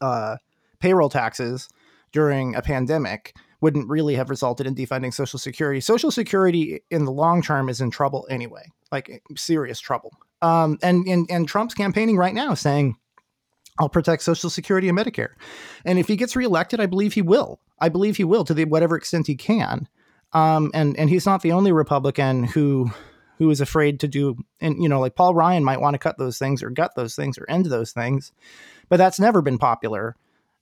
uh, payroll taxes during a pandemic. Wouldn't really have resulted in defunding Social Security. Social Security in the long term is in trouble anyway, like serious trouble. Um, and, and and Trump's campaigning right now, saying I'll protect Social Security and Medicare. And if he gets reelected, I believe he will. I believe he will to the whatever extent he can. Um, and and he's not the only Republican who who is afraid to do. And you know, like Paul Ryan might want to cut those things or gut those things or end those things, but that's never been popular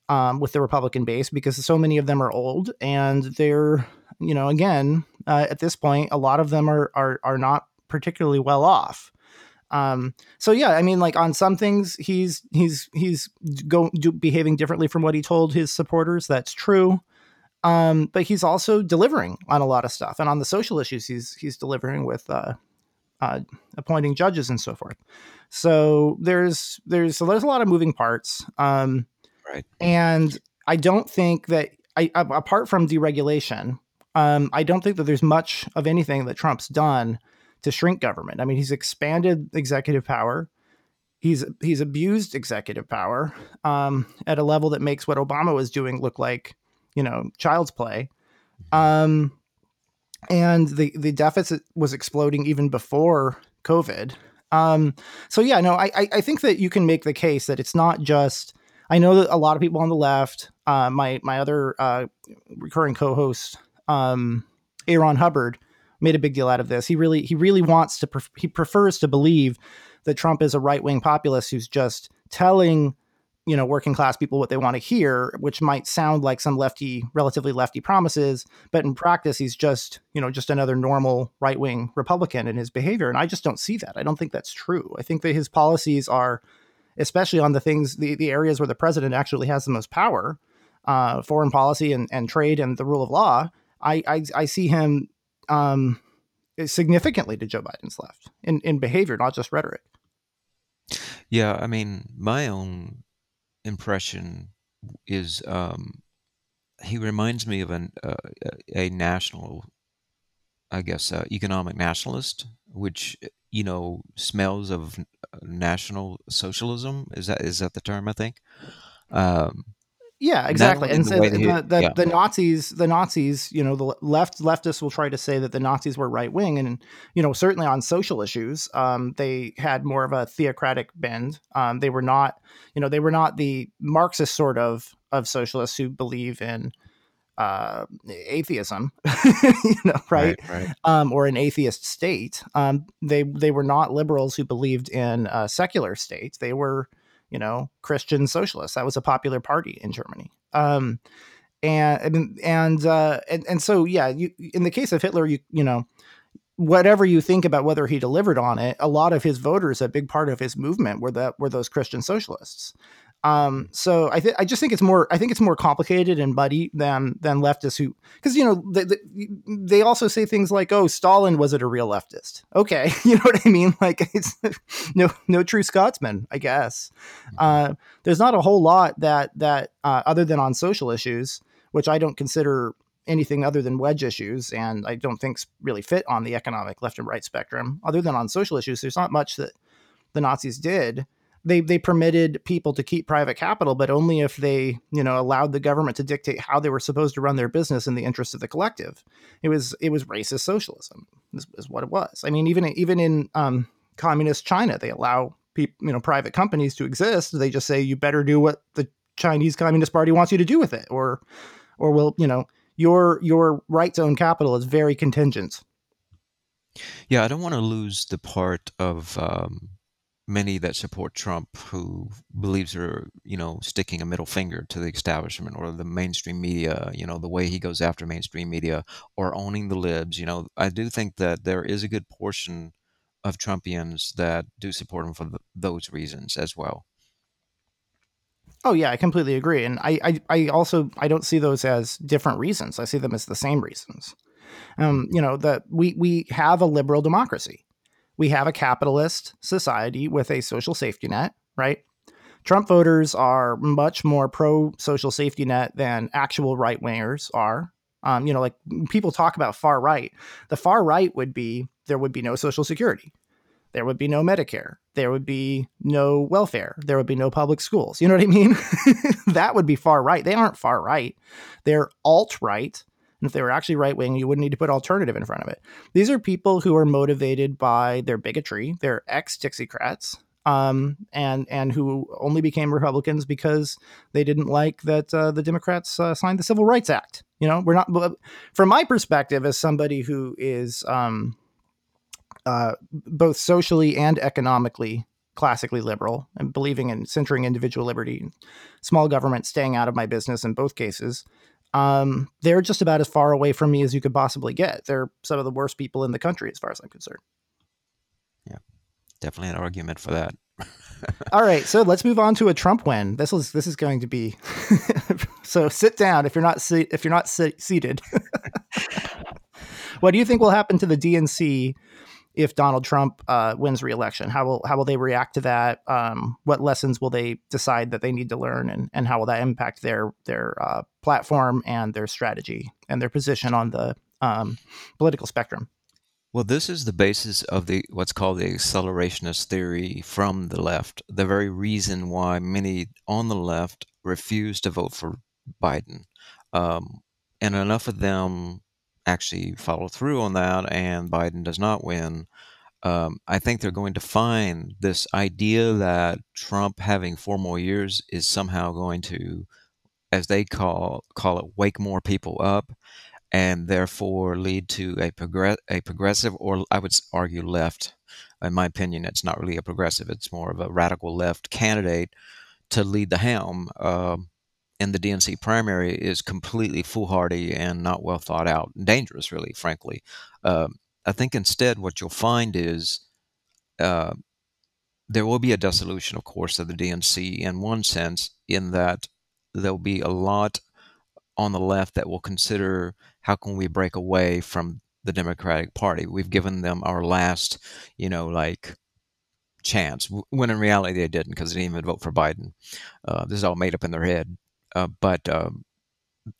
um, with the Republican base because so many of them are old and they're you know again uh, at this point a lot of them are are are not particularly well off. Um, so yeah, I mean, like on some things, he's he's he's go do, behaving differently from what he told his supporters. That's true. Um, but he's also delivering on a lot of stuff, and on the social issues, he's he's delivering with uh, uh, appointing judges and so forth. So there's there's so there's a lot of moving parts. Um, right. And I don't think that I apart from deregulation, um, I don't think that there's much of anything that Trump's done to shrink government. I mean, he's expanded executive power. He's he's abused executive power um, at a level that makes what Obama was doing look like, you know, child's play. Mm-hmm. Um, and the the deficit was exploding even before COVID. Um, so yeah, no, I I think that you can make the case that it's not just. I know that a lot of people on the left, uh, my my other uh, recurring co-host, um, Aaron Hubbard, made a big deal out of this. He really he really wants to pref- he prefers to believe that Trump is a right wing populist who's just telling you know working class people what they want to hear, which might sound like some lefty relatively lefty promises, but in practice he's just you know just another normal right wing Republican in his behavior, and I just don't see that. I don't think that's true. I think that his policies are especially on the things the, the areas where the president actually has the most power uh, foreign policy and, and trade and the rule of law I, I, I see him um, significantly to Joe Biden's left in, in behavior, not just rhetoric. Yeah, I mean, my own impression is um, he reminds me of an, uh, a national, I guess, uh, economic nationalist, which you know smells of national socialism. Is that is that the term? I think. Um, yeah, exactly. And so the, the, the, yeah. the, Nazis, the Nazis, you know, the left leftists will try to say that the Nazis were right wing, and you know, certainly on social issues, um, they had more of a theocratic bend. Um, they were not, you know, they were not the Marxist sort of of socialists who believe in uh, atheism, [LAUGHS] you know, right? right, right. Um, or an atheist state. Um, they they were not liberals who believed in a secular state. They were you know, Christian socialists. That was a popular party in Germany. Um, and and uh, and and so yeah, you, in the case of Hitler, you you know, whatever you think about whether he delivered on it, a lot of his voters, a big part of his movement, were that were those Christian socialists. Um, so I think I just think it's more I think it's more complicated and muddy than than leftists who because you know they, they also say things like oh Stalin wasn't a real leftist. Okay [LAUGHS] you know what I mean? [LAUGHS] Like it's [LAUGHS] no no true Scotsman I guess. Mm-hmm. uh, there's not a whole lot that that uh, other than on social issues which I don't consider anything other than wedge issues and I don't think really fit on the economic left and right spectrum. Other than on social issues there's not much that the Nazis did they they permitted people to keep private capital, but only if they you know allowed the government to dictate how they were supposed to run their business in the interest of the collective. It was it was racist socialism is, is what it was. I mean, even even in um, communist China, they allow people you know private companies to exist. They just say you better do what the Chinese Communist Party wants you to do with it, or or will you know your your right to own capital is very contingent. Yeah, I don't want to lose the part of um, many that support Trump who believes are, you know, sticking a middle finger to the establishment or the mainstream media, you know, the way he goes after mainstream media or owning the libs. You know, I do think that there is a good portion of Trumpians that do support him for th- those reasons as well. Oh yeah, I completely agree, and I, I, I also I don't see those as different reasons. I see them as the same reasons. Um, you know that we we have a liberal democracy we have a capitalist society with a social safety net, right? Trump voters are much more pro social safety net than actual right wingers are. Um, you know, like people talk about far right. The far right would be there would be no social security, there would be no Medicare, there would be no welfare, there would be no public schools. You know what I mean? [LAUGHS] that would be far right. They aren't far right, they're alt right and if they were actually right wing, you wouldn't need to put alternative in front of it. These are people who are motivated by their bigotry. They're ex Dixiecrats. Um, and and who only became Republicans because they didn't like that uh, the Democrats uh, signed the Civil Rights Act. You know, we're not. From my perspective, as somebody who is um, uh, both socially and economically classically liberal and believing in centering individual liberty, small government staying out of my business in both cases, um, they're just about as far away from me as you could possibly get. They're some of the worst people in the country, as far as I'm concerned. Yeah, definitely an argument for that. [LAUGHS] All right, so let's move on to a Trump win. This is this is going to be [LAUGHS] so. Sit down if you're not if you're not seated. [LAUGHS] what do you think will happen to the DNC if Donald Trump uh, wins re-election? How will how will they react to that? Um, what lessons will they decide that they need to learn, and and how will that impact their their uh, platform and their strategy and their position on the um, political spectrum? Well, this is the basis of the what's called the accelerationist theory from the left. The very reason why many on the left refuse to vote for Biden, um, and enough of them actually follow through on that and Biden does not win, um, I think they're going to find this idea that Trump having four more years is somehow going to, as they call call it, wake more people up, and therefore lead to a progress a progressive, or I would argue left. In my opinion, it's not really a progressive; it's more of a radical left candidate to lead the helm. Um, in the DNC primary is completely foolhardy and not well thought out, dangerous, really, frankly. Uh, I think instead what you'll find is uh, there will be a dissolution, of course, of the DNC in one sense, in that there'll be a lot on the left that will consider how can we break away from the Democratic Party. We've given them our last, you know, like chance, when in reality they didn't because they didn't even vote for Biden. Uh, this is all made up in their head. Uh, but um,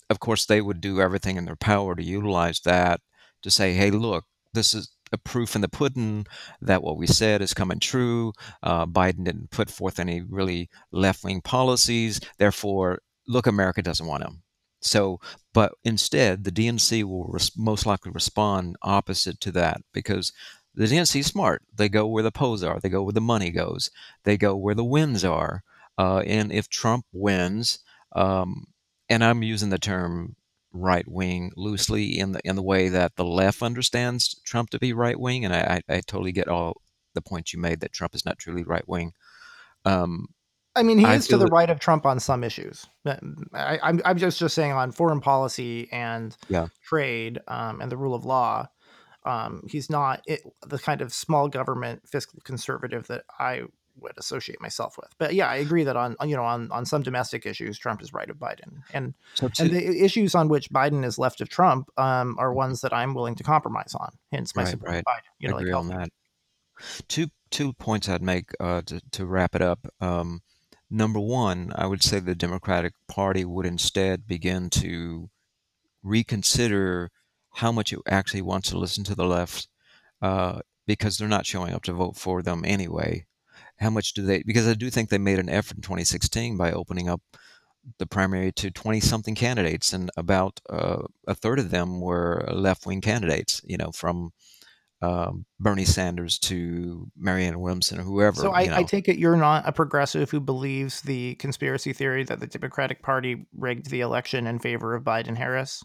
of course, they would do everything in their power to utilize that to say, hey, look, this is a proof in the pudding that what we said is coming true. Uh, Biden didn't put forth any really left wing policies. Therefore, look, America doesn't want him. So, but instead, the DNC will res- most likely respond opposite to that because the DNC is smart. They go where the polls are, they go where the money goes, they go where the wins are. Uh, and if Trump wins, um, and I'm using the term right wing loosely in the in the way that the left understands Trump to be right wing, and I, I, I, totally get all the points you made that Trump is not truly right wing. Um, I mean, he I is to the right of Trump on some issues. I, am I'm, I'm just just saying on foreign policy and yeah. trade um, and the rule of law. Um, he's not it, the kind of small government fiscal conservative that I would associate myself with. But yeah, I agree that on you know on on some domestic issues, Trump is right of Biden, and so to, and the issues on which Biden is left of Trump um, are ones that I'm willing to compromise on. Hence my right, support right. Biden. You know, agree like on that. Two two points I'd make uh, to to wrap it up. Um, number one, I would say the Democratic Party would instead begin to reconsider how much it actually wants to listen to the left. Uh, because they're not showing up to vote for them anyway how much do they because i do think they made an effort in 2016 by opening up the primary to 20 something candidates and about uh, a third of them were left-wing candidates you know from um, bernie sanders to marianne williamson or whoever so I, you know. I, take it you're not a progressive who believes the conspiracy theory that the democratic party rigged the election in favor of biden harris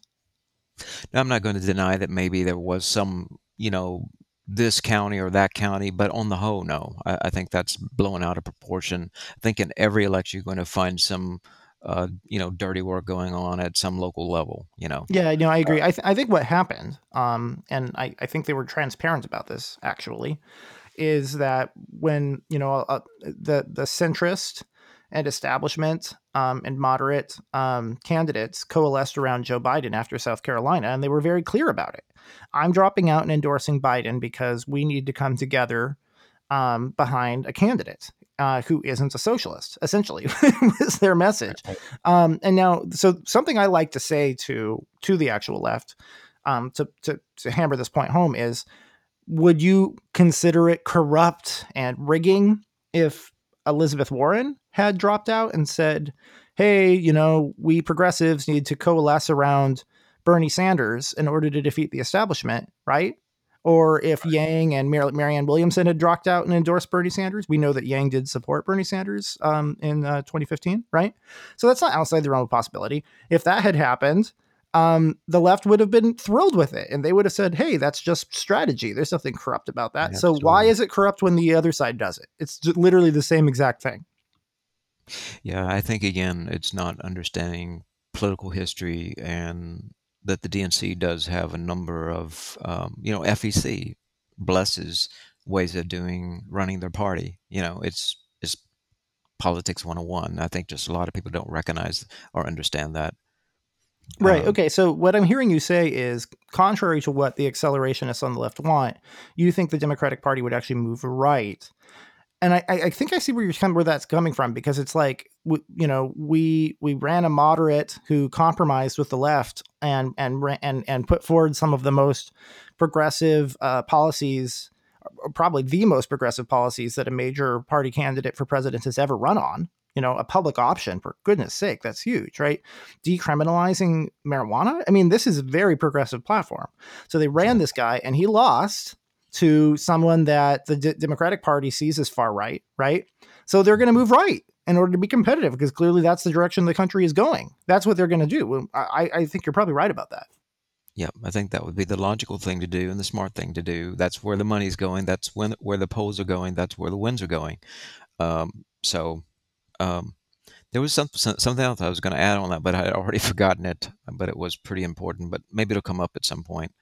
now, i'm not going to deny that maybe there was some you know this county or that county, but on the whole, no. I, I think that's blown out of proportion. I think in every election you're going to find some, uh, you know, dirty work going on at some local level. You know. Yeah, no, I agree. I, th- I think what happened, um, and I, I think they were transparent about this actually, is that when you know uh, the the centrist and establishment um, and moderate um, candidates coalesced around Joe Biden after South Carolina, and they were very clear about it. I'm dropping out and endorsing Biden because we need to come together um, behind a candidate uh, who isn't a socialist. Essentially, [LAUGHS] was their message. Um, and now, so something I like to say to to the actual left um, to, to to hammer this point home is would you consider it corrupt and rigging if Elizabeth Warren had dropped out and said, hey, you know, we progressives need to coalesce around Bernie Sanders in order to defeat the establishment, right? Or if Yang and Mar- Marianne Williamson had dropped out and endorsed Bernie Sanders, we know that Yang did support Bernie Sanders um, in uh, 2015, right? So that's not outside the realm of possibility. If that had happened, um, the left would have been thrilled with it and they would have said, hey, that's just strategy. There's nothing corrupt about that. Yeah, so why is it corrupt when the other side does it? It's literally the same exact thing. Yeah, I think again, it's not understanding political history and that the DNC does have a number of, um, you know, FEC blesses ways of doing running their party. You know, it's it's politics 101. I think just a lot of people don't recognize or understand that. Right. Um, okay. So what I'm hearing you say is, contrary to what the accelerationists on the left want, you think the Democratic Party would actually move right. And I, I think I see where you're kind of where that's coming from because it's like you know we we ran a moderate who compromised with the left and and and and put forward some of the most progressive uh, policies, probably the most progressive policies that a major party candidate for president has ever run on you know, a public option for goodness sake, that's huge, right? Decriminalizing marijuana. I mean, this is a very progressive platform. So they ran this guy and he lost to someone that the D- Democratic Party sees as far right, right? So they're going to move right in order to be competitive because clearly that's the direction the country is going. That's what they're going to do. I, I think you're probably right about that. Yeah, I think that would be the logical thing to do and the smart thing to do. That's where the money's going. That's when where the polls are going. That's where the winds are going. Um, so um, there was some, something else I was going to add on that, but I had already [LAUGHS] forgotten it. But it was pretty important. But maybe it'll come up at some point.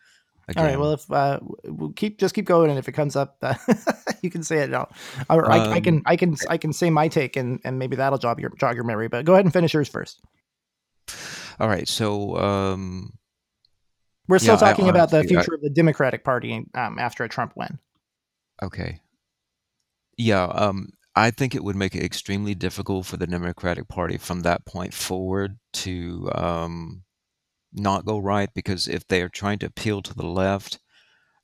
Again. All right. Well, if uh, we'll keep just keep going, and if it comes up, uh, [LAUGHS] you can say it now. Or um, I, I, can I can I can say my take, and and maybe that'll jog your jog your memory. But go ahead and finish yours first. All right. So um, we're still yeah, talking I, about the future I, of the Democratic Party um, after a Trump win. Okay. Yeah. Um, I think it would make it extremely difficult for the Democratic Party from that point forward to um, not go right because if they are trying to appeal to the left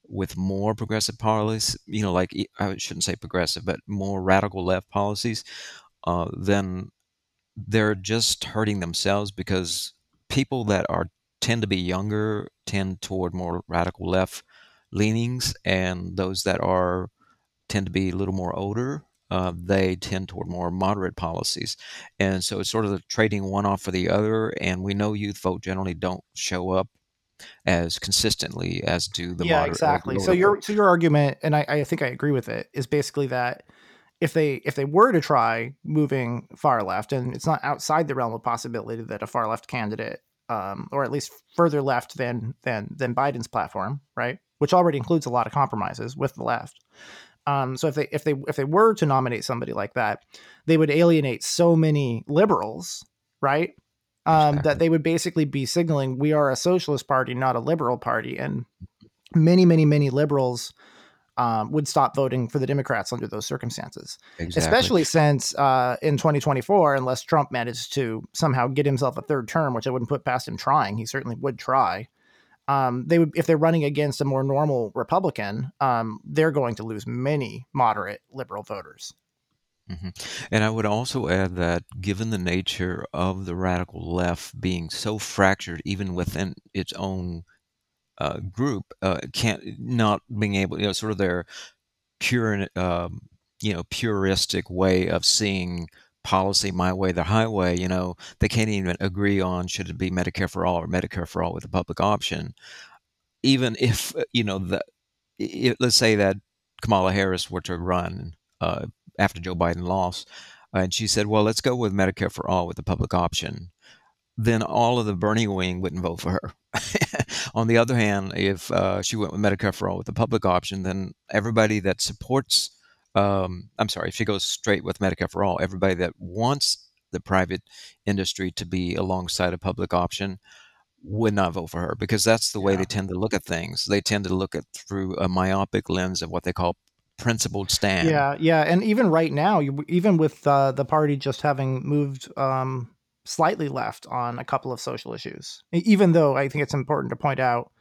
with more progressive policies, you know, like I shouldn't say progressive, but more radical left policies, uh, then they're just hurting themselves because people that are tend to be younger tend toward more radical left leanings, and those that are tend to be a little more older uh, they tend toward more moderate policies. And so it's sort of trading one off for the other. And we know youth vote generally don't show up as consistently as do the yeah exactly so your so your argument and I, I think i agree with it is basically that if they if they were to try moving far left and it's not outside the realm of possibility that a far left candidate um, or at least further left than than than biden's platform right which already includes a lot of compromises with the left um, so if they if they if they were to nominate somebody like that, they would alienate so many liberals, right? Um, exactly. That they would basically be signaling we are a socialist party, not a liberal party, and many many many liberals um, would stop voting for the Democrats under those circumstances. Exactly. Especially since uh, in 2024, unless Trump manages to somehow get himself a third term, which I wouldn't put past him trying, he certainly would try um, they would if they're running against a more normal Republican, um, they're going to lose many moderate liberal voters. Mm-hmm. And I would also add that given the nature of the radical left being so fractured, even within its own uh, group, uh, can't not being able, you know, sort of their pure, um, you know, puristic way of seeing policy my way the highway you know they can't even agree on should it be medicare for all or medicare for all with a public option even if uh, you know the it, let's say that Kamala Harris were to run uh, after Joe Biden lost, and she said, "Well, let's go with Medicare for all with the public option." Then all of the Bernie wing wouldn't vote for her. [LAUGHS] On the other hand, if uh, she went with Medicare for all with the public option, then everybody that supports, um, I'm sorry, if she goes straight with Medicare for all, everybody that wants the private industry to be alongside a public option would not vote for her because that's the way Yeah. they tend to look at things. They tend to look at through a myopic lens of what they call principled stand. Yeah, yeah, and even right now, even with uh, the party just having moved um, slightly left on a couple of social issues, even though I think it's important to point out,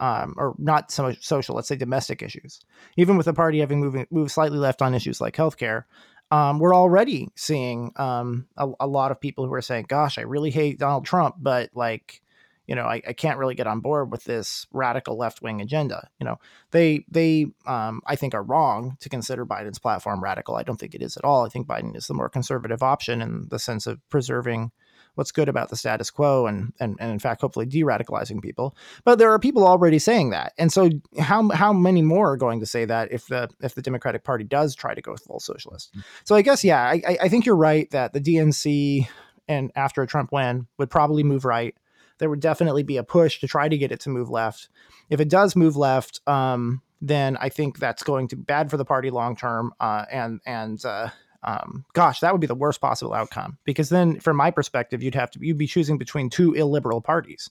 um, or not so much social, let's say domestic issues. Even with the party having moved moved slightly left on issues like healthcare, um, we're already seeing um, a, a lot of people who are saying, "Gosh, I really hate Donald Trump, but like." You know, I, I can't really get on board with this radical left wing agenda. You know, they they um, I think are wrong to consider Biden's platform radical. I don't think it is at all. I think Biden is the more conservative option in the sense of preserving what's good about the status quo and and, and in fact hopefully de-radicalizing people. But there are people already saying that. And so how how many more are going to say that if the if the Democratic Party does try to go full socialist? So I guess yeah, I, I think you're right that the DNC and after a Trump win would probably move right. There would definitely be a push to try to get it to move left if it does move left, um, then I think that's going to be bad for the party long term. Uh, and and uh, um, gosh, that would be the worst possible outcome because then, from my perspective, you'd have to you'd be choosing between two illiberal parties.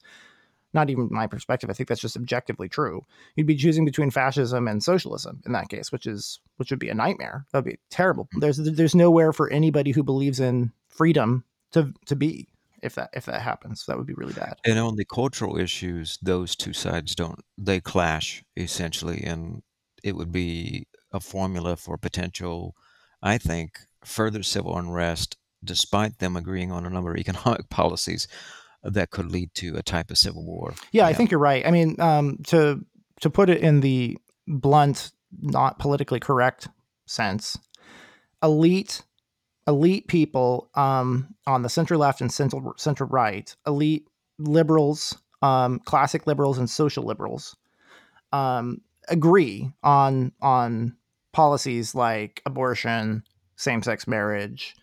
Not even my perspective. I think that's just objectively true. You'd be choosing between fascism and socialism in that case, which is which would be a nightmare. That'd be terrible. There's there's nowhere for anybody who believes in freedom to to be if that if that happens. That would be really bad. And on the cultural issues, those two sides don't they clash essentially, and it would be a formula for potential, I think, further civil unrest, despite them agreeing on a number of [LAUGHS] economic policies that could lead to a type of civil war. Yeah, I think you're right. I mean, um, to to put it in the blunt, not politically correct sense, elite elite people um, on the center left and center center right, elite liberals, um, classic liberals and social liberals, um, agree on on policies like abortion, same sex marriage,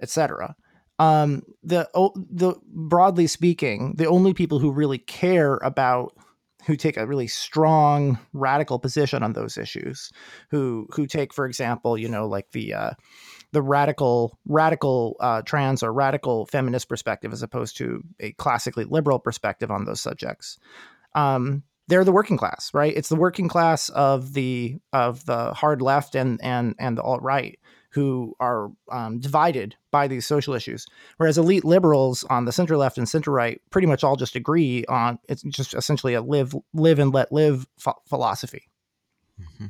etc. Um, the the broadly speaking, the only people who really care about who take a really strong radical position on those issues, who who take, for example, you know, like the uh, the radical radical uh, trans or radical feminist perspective as opposed to a classically liberal perspective on those subjects. Um, they're the working class, right? It's the working class of the of the hard left and and and the alt right who are um, divided by these social issues, whereas elite liberals on the center left and center right pretty much all just agree on it's just essentially a live live and let live ph- philosophy. Mm-hmm.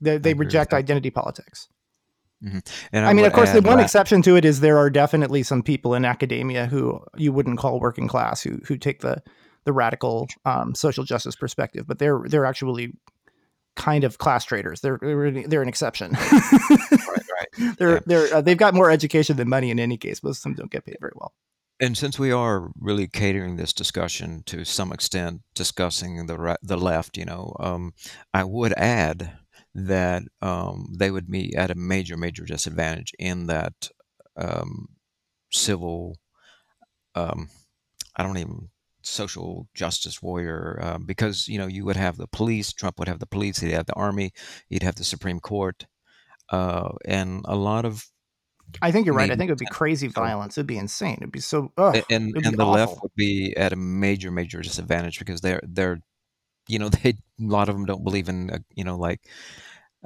They, they reject identity politics. Mm-hmm. And I, I mean, of course, the one that. exception to it is there are definitely some people in academia who you wouldn't call working class who who take the the radical um, social justice perspective, but they're they're actually kind of class traitors. They're they're, they're an exception. [LAUGHS] right, right. They're yeah. they're uh, they've got more education than money in any case. Most of them don't get paid very well. And since we are really catering this discussion to some extent, discussing the the left, you know, um, I would add that um, they would be at a major, major disadvantage in that um, civil, um, I don't even social justice warrior uh, because you know you would have the police trump would have the police he'd have the army he'd have the supreme court uh, and a lot of I think you're right. I think it would be crazy violence. It'd be insane. It'd be so. Ugh, and and the awful. left would be at a major major disadvantage because they're they're, you know, [LAUGHS] they a lot of them don't believe in uh, you know like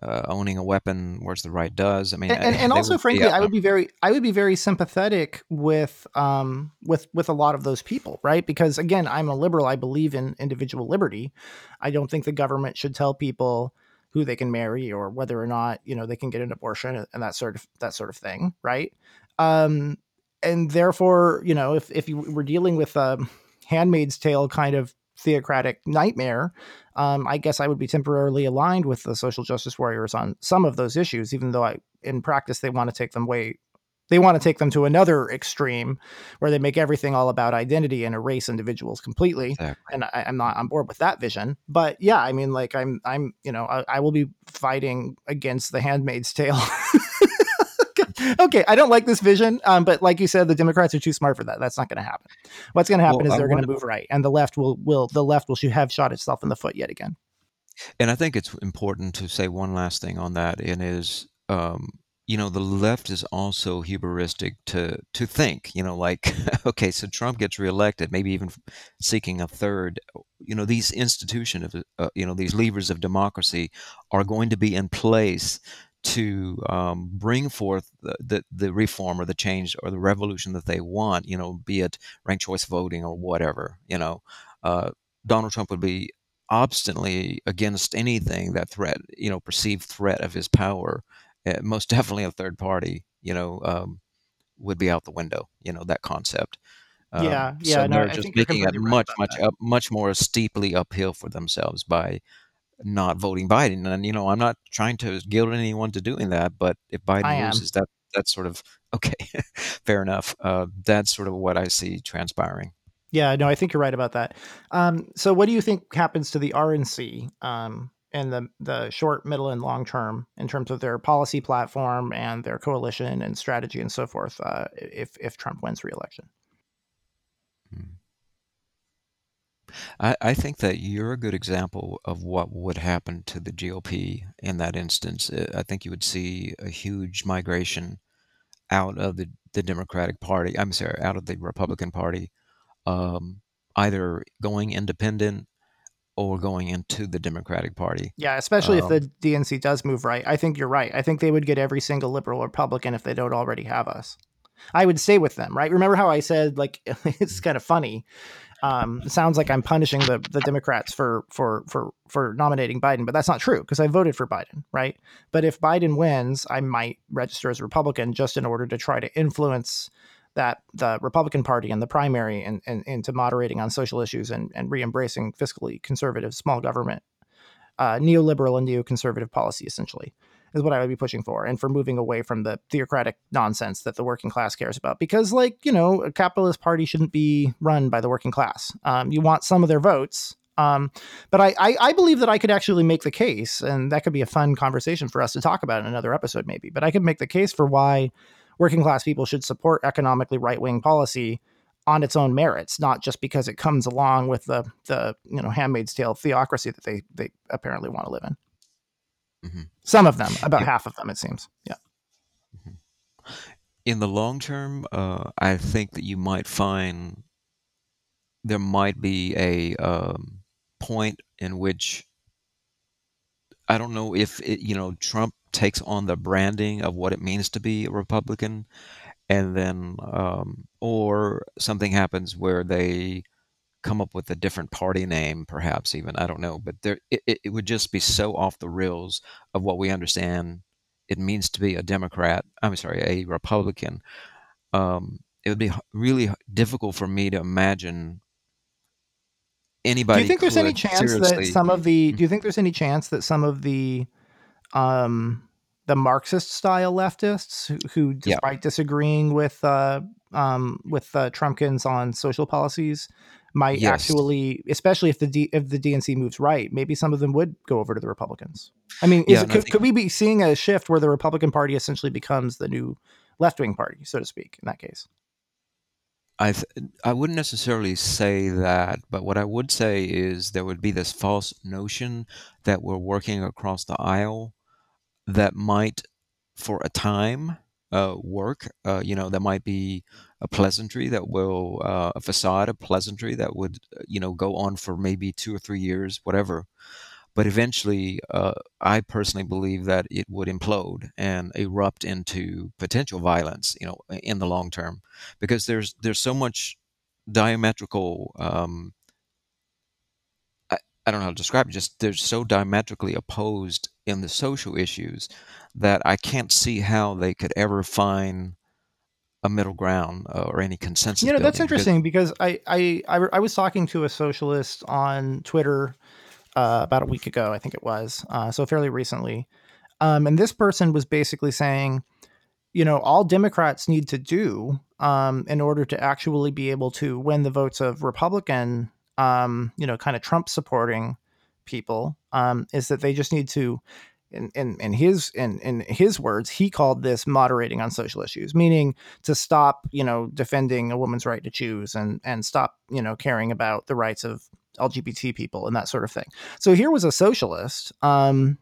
uh, owning a weapon where's the right does. I mean, and, [LAUGHS] and, and also, would, frankly, yeah. I would [LAUGHS] be very, I would be very sympathetic with, um, with, with a lot of those people, right? Because again, I'm a liberal. I believe in individual liberty. I don't think the government should tell people who they can marry or whether or not you know they can get an abortion and that sort of that sort of thing, right? Um, and therefore, you know, if if you were dealing with a Handmaid's Tale kind of theocratic nightmare, um, I guess I would be temporarily aligned with the social justice warriors on some of those issues, even though I, in practice, they want to take them way They want to take them to another extreme where they make everything all about identity and erase individuals completely. Exactly. And I, am not on board with that vision. But yeah, I mean, like I'm, I'm, you know, I, I will be fighting against the Handmaid's Tale. [LAUGHS] okay, I don't like this vision, um, but like you said, the Democrats are too smart for that. That's not going to happen. What's going to happen Well, is they're going to move right, and the left will will the left will have shot itself in the foot yet again. And I think it's important to say one last thing on that, and is, um, you know, the left is also hubristic to to think, you know, like, [LAUGHS] okay, so Trump gets reelected, maybe even seeking a third. You know, these institution of, uh, you know, these levers of democracy are going to be in place to um, bring forth the, the the reform or the change or the revolution that they want. You know, be it ranked choice voting or whatever. You know, uh, Donald Trump would be obstinately against anything that threat, you know, perceived threat of his power. Uh, most [LAUGHS] definitely, a third party, you know, um, would be out the window. You know, that concept. Um, Yeah, yeah, so no, they're I just making it much, much up, much more steeply uphill for themselves by not voting Biden. And you know, I'm not trying to guilt anyone to doing that, but if Biden loses, that that's sort of [LAUGHS] okay, fair enough. Uh, that's sort of what I see transpiring. Yeah, no, I think you're right about that. Um, so, what do you think happens to the RNC um, in the the short, middle, and long term in terms of their policy platform and their coalition and strategy and so forth? Uh, if if Trump wins re-election, I, I think that you're a good example of what would happen to the GOP in that instance. Uh, I think you would see a huge migration out of the, the Democratic Party. I'm sorry, out of the Republican Party, um, either going independent or going into the Democratic Party. yeah, especially if Um, the DNC does move right, I think you're right. I think they would get every single liberal Republican if they don't already have us. I would stay with them, right? Remember how I said like [LAUGHS] it's kind of funny. Um, it sounds like I'm punishing the the Democrats for for for for nominating Biden, but that's not true because I voted for Biden, right? But if Biden wins, I might register as a Republican just in order to try to influence that the Republican Party in the primary and, and into moderating on social issues and, and re-embracing fiscally conservative small government, uh, neoliberal and neoconservative policy essentially is what I would be pushing for, and for moving away from the theocratic nonsense that the working class cares about. Because, like, you know, a capitalist party shouldn't be run by the working class. Um, you want some of their votes. Um, but I, I, I believe that I could actually make the case, and that could be a fun conversation for us to talk about in another episode, maybe. But I could make the case for why working class people should support economically right wing policy on its own merits, not just because it comes along with the the you know Handmaid's Tale theocracy that they they apparently want to live in. Mhm. Some of them, about Yeah. half of them, it seems. Yeah. in the long term, uh, I think that you might find there might be a um, point in which I don't know if it, you know Trump takes on the branding of what it means to be a Republican, and then um, or something happens where they come up with a different party name, perhaps even I don't know, but there it, it would just be so off the rails of what we understand it means to be a Democrat. I'm sorry, a Republican. Um, it would be really difficult for me to imagine anybody. Do you think there's any chance that seriously- Mm-hmm. some of the? Do you think there's any chance that some of the, um, the Marxist style leftists who, who Yeah. despite disagreeing with uh, um, with uh, Trumpkins on social policies, might Yes. actually, especially if the D, if the DNC moves right, maybe some of them would go over to the Republicans. I mean, is Yeah, and I could, think- could we be seeing a shift where the Republican Party essentially becomes the new left wing party, so to speak, in that case? I th- I wouldn't necessarily say that, but what I would say is there would be this false notion that we're working across the aisle that might, for a time, uh, work. Uh, you know, there might be a pleasantry that will, uh, a facade of pleasantry that would, uh, you know, go on for maybe two or three years, whatever. But eventually, uh, I personally believe that it would implode and erupt into potential violence, you know, in the long term because there's there's so much diametrical um I, don't know how to describe it just they're so diametrically opposed in the social issues that I can't see how they could ever find a middle ground uh, or any consensus you know that's building, because- interesting because I, I I I was talking to a socialist on Twitter uh, about a week ago, I think it was, uh, so fairly recently, um, and this person was basically saying, you know, all Democrats need to do um, in order to actually be able to win the votes of Republican, um, you know, kind of Trump supporting people um, is that they just need to in, in, in his in, in his words, he called this moderating on social issues, meaning to stop, you know, defending a woman's right to choose and and stop, you know, caring about the rights of LGBT people and that sort of thing. So here was a socialist, um,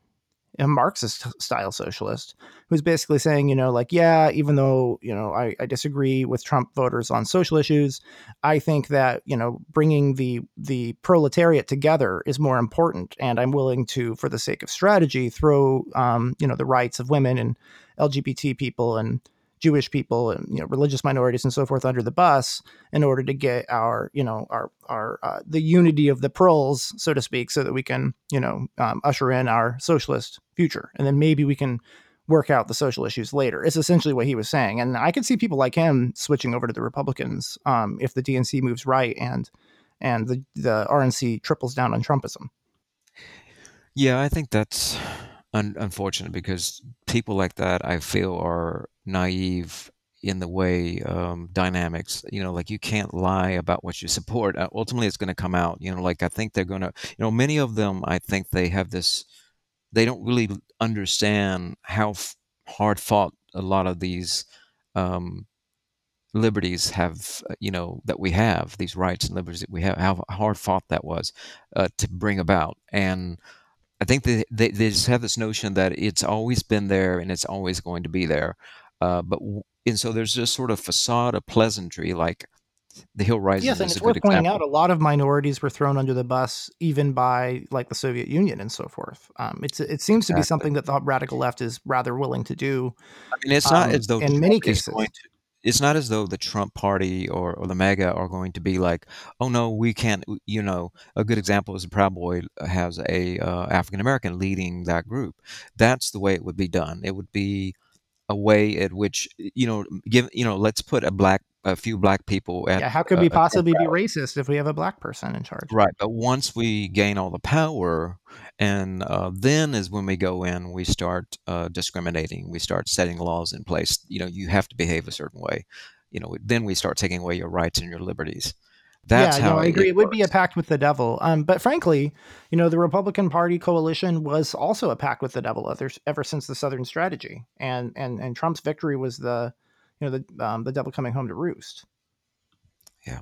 a Marxist style socialist who's basically saying, you know, like, yeah, even though, you know, I, I, disagree with Trump voters on social issues, I think that, you know, bringing the the proletariat together is more important. And I'm willing to, for the sake of strategy, throw, um, you know, the rights of women and LGBT people and Jewish people and you know religious minorities and so forth under the bus in order to get our you know our our uh, the unity of the proles so to speak so that we can you know um, usher in our socialist future and then maybe we can work out the social issues later it's essentially what he was saying and I could see people like him switching over to the Republicans um, if the DNC moves right and and the the RNC triples down on Trumpism. Yeah, I think that's un- unfortunate because people like that I feel are naive in the way um, dynamics you know like you can't lie about what you support uh, ultimately it's going to come out you know like i think they're going to you know many of them i think they have this they don't really understand how f- hard fought a lot of these um, liberties have uh, you know that we have these rights and liberties that we have how hard fought that was uh, to bring about and I think they, they, they just have this notion that it's always been there and it's always going to be there. Uh, but and so there's this sort of facade of pleasantry, like the Hill Rising. Yes, and it's worth pointing out a lot of minorities were thrown under the bus, even by like the Soviet Union and so forth. Um, it's it seems to be something that the radical left is rather willing to do. I mean, it's not um, as though in many cases it's not as though the Trump party or, or the MAGA are going to be like, oh no, we can't. You know, a good example is the Proud Boy has a uh, African American leading that group. That's the way it would be done. It would be a way at which you know, give you know, let's put a black a few black people at. Yeah, how could we possibly be racist if we have a black person in charge? Right, but once we gain all the power, and uh, then is when we go in, we start uh, discriminating. We start setting laws in place. You know, you have to behave a certain way. You know, then we start taking away your rights and your liberties. That's yeah, how no, I agree. It, it would be a pact with the devil. Um, but frankly, you know, the Republican Party coalition was also a pact with the devil ever, ever since the Southern Strategy, and and and Trump's victory was the, you know, the um, the devil coming home to roost. Yeah,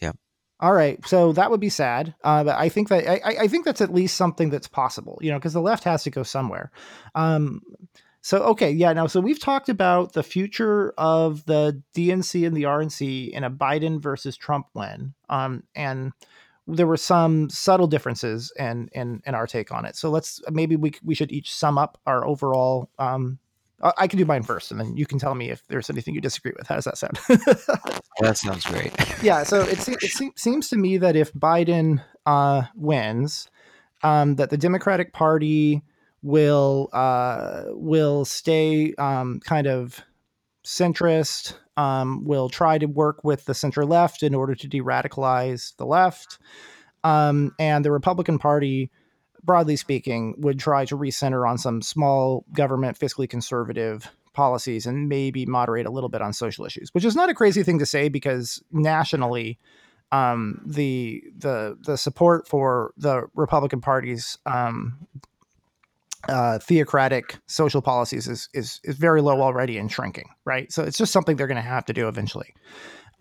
yeah. All right, so that would be sad, uh, but I think that I, I think that's at least something that's possible, you know, because the left has to go somewhere. Um, so okay, yeah. Now, so we've talked about the future of the DNC and the RNC in a Biden versus Trump win, um, and there were some subtle differences in, in in our take on it. So let's maybe we we should each sum up our overall. Um, I can do mine first, and then you can tell me if there's anything you disagree with. How does that sound? [LAUGHS] that sounds great. yeah. So it it seems to me that if Biden uh, wins, um, that the Democratic Party will uh, will stay um, kind of centrist, um, will try to work with the center left in order to de-radicalize the left, um, and the Republican Party, broadly speaking, would try to recenter on some small government, fiscally conservative policies and maybe moderate a little bit on social issues, which is not a crazy thing to say because nationally. Um, the the the support for the Republican Party's um, uh, theocratic social policies is, is is very low already and shrinking, right? So it's just something they're going to have to do eventually.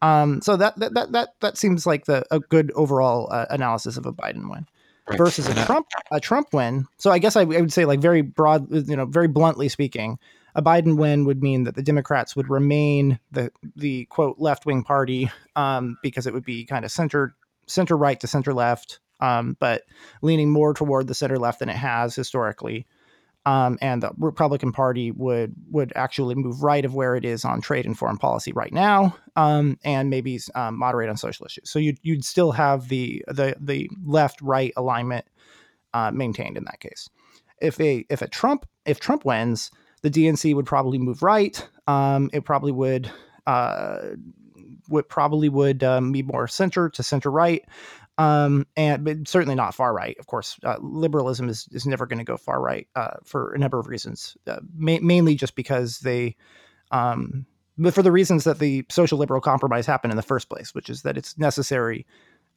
Um, so that, that that that that seems like the a good overall uh, analysis of a Biden win versus a Trump a Trump win. So I guess I, I, would say like very broad, you know, very bluntly speaking, a Biden win would mean that the Democrats would remain the the quote left wing party um, because it would be kind of center center right to center left um, but leaning more toward the center left than it has historically. Um, and the Republican Party would would actually move right of where it is on trade and foreign policy right now, um, and maybe um, moderate on social issues. So you'd you'd still have the the the left right alignment uh, maintained in that case. If a if a Trump if Trump wins, the DNC would probably move right. Um, it probably would uh, would probably would um, be more center to center right, um, and but certainly not far right. Of course, uh, liberalism is is never going to go far right uh, for a number of reasons. Uh, ma- mainly just because they Um, but for the reasons that the social liberal compromise happened in the first place, which is that it's necessary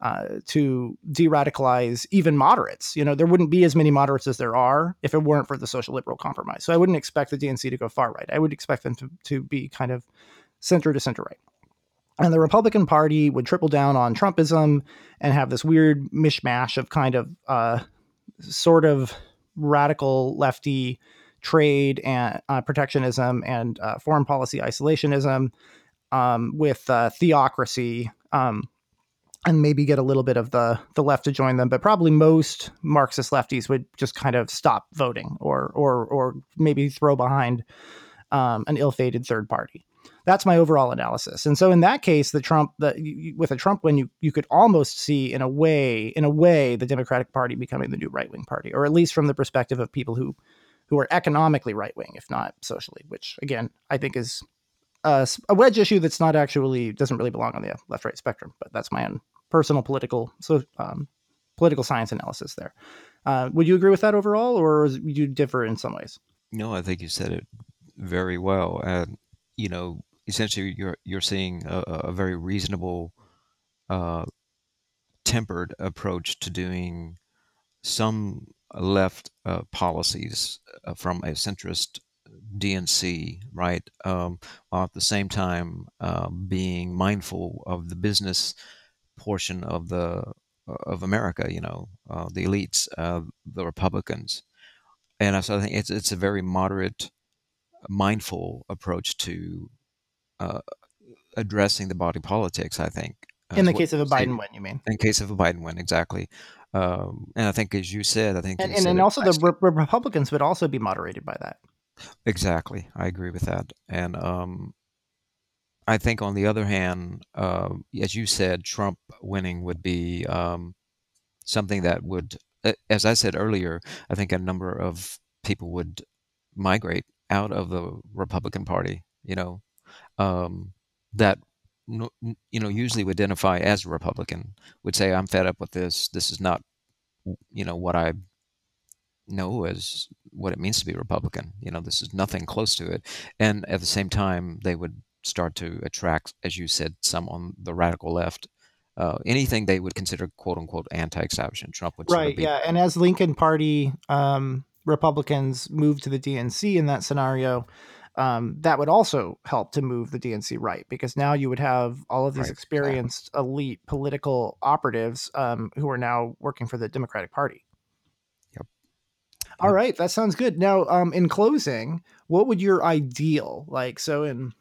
uh, to de-radicalize even moderates. You know, there wouldn't be as many moderates as there are if it weren't for the social liberal compromise. So I wouldn't expect the DNC to go far right. I would expect them to, to be kind of center to center right. And the Republican Party would triple down on Trumpism and have this weird mishmash of kind of uh, sort of radical lefty trade and uh, protectionism and uh, foreign policy isolationism um, with uh, theocracy um, and maybe get a little bit of the the left to join them. But probably most marxist lefties would just kind of stop voting or or or maybe throw behind um, an ill-fated third party that's my overall analysis. And so in that case, the Trump, the, with a Trump win, you you could almost see in a way, in a way, the Democratic Party becoming the new right wing party, or at least from the perspective of people who who are economically right wing, if not socially. Which again, I think is a, a wedge issue that's not actually doesn't really belong on the left right spectrum. But that's my own personal political so um, political science analysis there. Uh, would you agree with that overall, or would you differ in some ways? No, I think you said it very well. And you know, essentially you're you're seeing a, a very reasonable, uh, tempered approach to doing some left uh, policies uh, from a centrist DNC, right? Um, while at the same time um, being mindful of the business portion of the of America, you know, uh, the elites, uh, the Republicans, and so I think it's it's a very moderate, mindful approach to uh, addressing the body politics. I think in the case of a Biden win, you mean? In case of a Biden win, exactly. Um, and I think, as you said, I think, and, and, and also the re- Republicans would also be moderated by that. Exactly, I agree with that. And um, I think, on the other hand, uh, as you said, Trump winning would be um, something that would, as I said earlier, I think a number of people would migrate out of the Republican Party. You know, um, that you know usually would identify as a Republican would say, "I'm fed up with this. This is not, you know, what I know as what it means to be Republican. You know, this is nothing close to it." And at the same time, they would start to attract, as you said, some on the radical left. Uh, anything they would consider "quote unquote" anti-establishment, Trump would say. right. Sort of yeah, and as Lincoln Party um, Republicans moved to the DNC in that scenario, um, that would also help to move the DNC right because now you would have all of these right, experienced exactly. elite political operatives um, who are now working for the Democratic Party. Yep. All yep. right, that sounds good. Now, um, in closing, what would your ideal like? So, in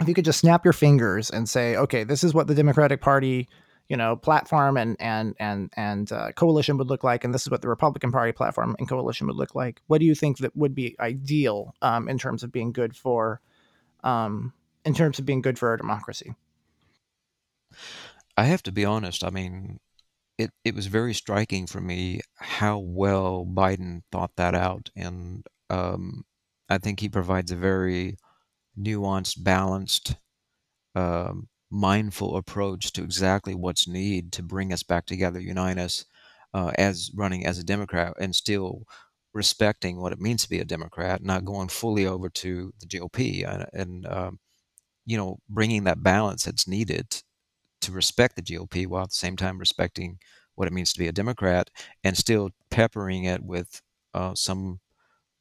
if you could just snap your fingers and say, okay, this is what the Democratic Party you know platform and and and and uh, coalition would look like, and this is what the Republican Party platform and coalition would look like. What do you think that would be ideal um, in terms of being good for, um, in terms of being good for our democracy? I have to be honest. I mean, it it was very striking for me how well Biden thought that out, and um, I think he provides a very nuanced, balanced um, mindful approach to exactly what's needed to bring us back together, unite us uh, as running as a Democrat, and still respecting what it means to be a Democrat, not going fully over to the GOP, and, and um, you know bringing that balance that's needed to respect the GOP while at the same time respecting what it means to be a Democrat, and still peppering it with uh, some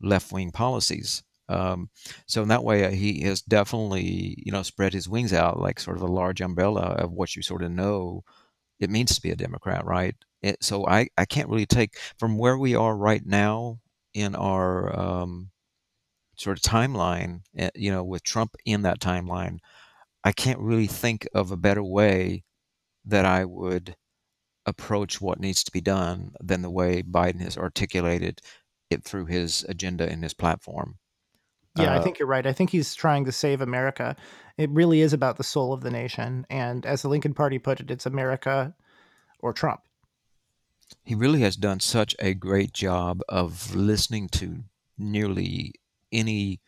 left wing policies. Um, so in that way, uh, he has definitely, you know, spread his wings out like sort of a large umbrella of what you sort of know it means to be a Democrat, right? It, so I, I can't really take from where we are right now in our um, sort of timeline, eh, you know, with Trump in that timeline, I can't really think of a better way that I would approach what needs to be done than the way Biden has articulated it through his agenda and his platform. Yeah, uh, I think you're right. I think he's trying to save America. It really is about the soul of the nation. And as the Lincoln Party put it, it's America or Trump. He really has done such a great job of listening to nearly any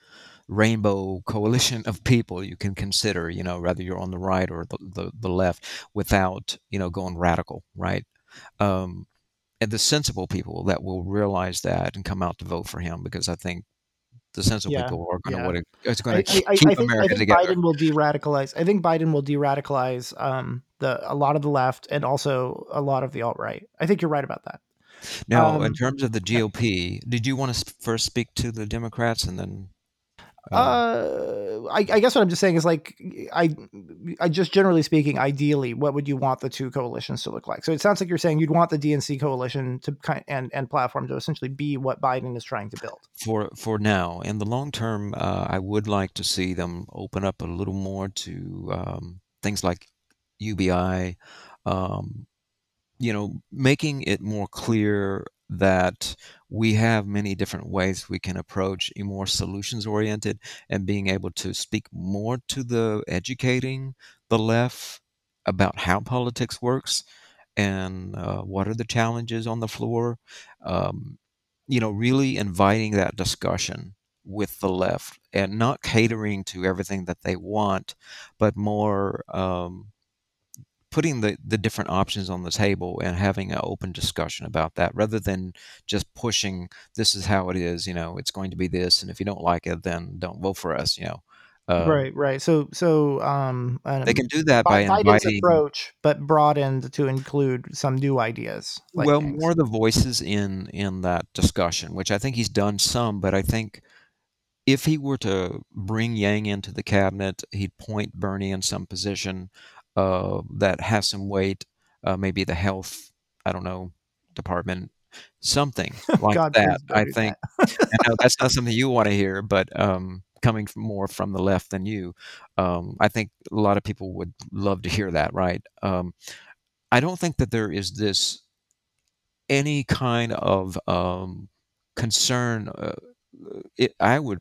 rainbow coalition of people you can consider, you know, whether you're on the right or the, the, the left, without, you know, going radical, right? Um, and the sensible people that will realize that and come out to vote for him because I think the sensible Yeah, people are going to yeah. want to. It's going I, to I, keep I think I think together. Biden will de-radicalize. I think Biden will de-radicalize um, the a lot of the left and also a lot of the alt right. I think you're right about that. Now, in Um, terms of the. GOP, did you want to first speak to the Democrats and then? Uh, I, I guess what I'm just saying is like I, I just generally speaking, ideally, what would you want the two coalitions to look like? So it sounds like you're saying you'd want the DNC coalition to kind and and platform to essentially be what Biden is trying to build. for for now. In the long term, uh, I would like to see them open up a little more to um, things like UBI, um, you know, making it more clear that we have many different ways we can approach a more solutions oriented and being able to speak more to the educating the left about how politics works and uh, what are the challenges on the floor. Um, you know, really inviting that discussion with the left and not catering to everything that they want, but more um, putting the, the different options on the table and having an open discussion about that rather than just pushing this is how it is, you know, it's going to be this. And if you don't like it, then don't vote for us, you know. Um, Right, right. So, so um, they can do that by Biden's inviting approach, but broadened to include some new ideas like well Yang's. more of the voices in in that discussion, which I think he's done some, but I think if he were to bring Yang into the cabinet, he'd point Bernie in some position uh, that has some weight, uh, maybe the health, I don't know, department, something [LAUGHS] like God, that. I think, that. [LAUGHS] I know that's not something you want to hear, but um, coming from more from the left than you, um, I think a lot of people would love to hear that, right? Um, I don't think that there is this any kind of um, concern. Uh, it, I would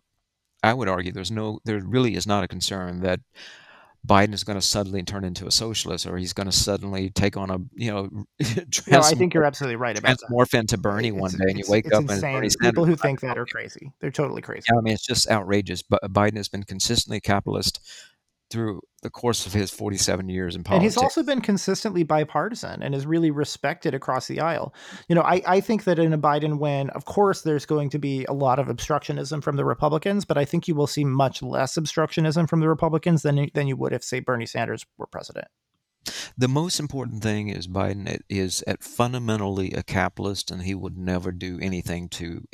I would argue there's no there really is not a concern that Biden is going to suddenly turn into a socialist or he's going to suddenly take on a you know [LAUGHS] No, I think you're absolutely right about that. transmorph into Bernie It's one day and you wake up and it's Bernie insane. People who think that are crazy. They're totally crazy. Yeah, I mean it's just outrageous. But Biden has been consistently capitalist through the course of his 47 years in politics. And he's also been consistently bipartisan and is really respected across the aisle. You know, I, I think that in a Biden win, of course, there's going to be a lot of obstructionism from the Republicans, but I think you will see much less obstructionism from the Republicans than you- than you would if, say, Bernie Sanders were president. The most important thing is Biden is at fundamentally a capitalist, and he would never do anything to,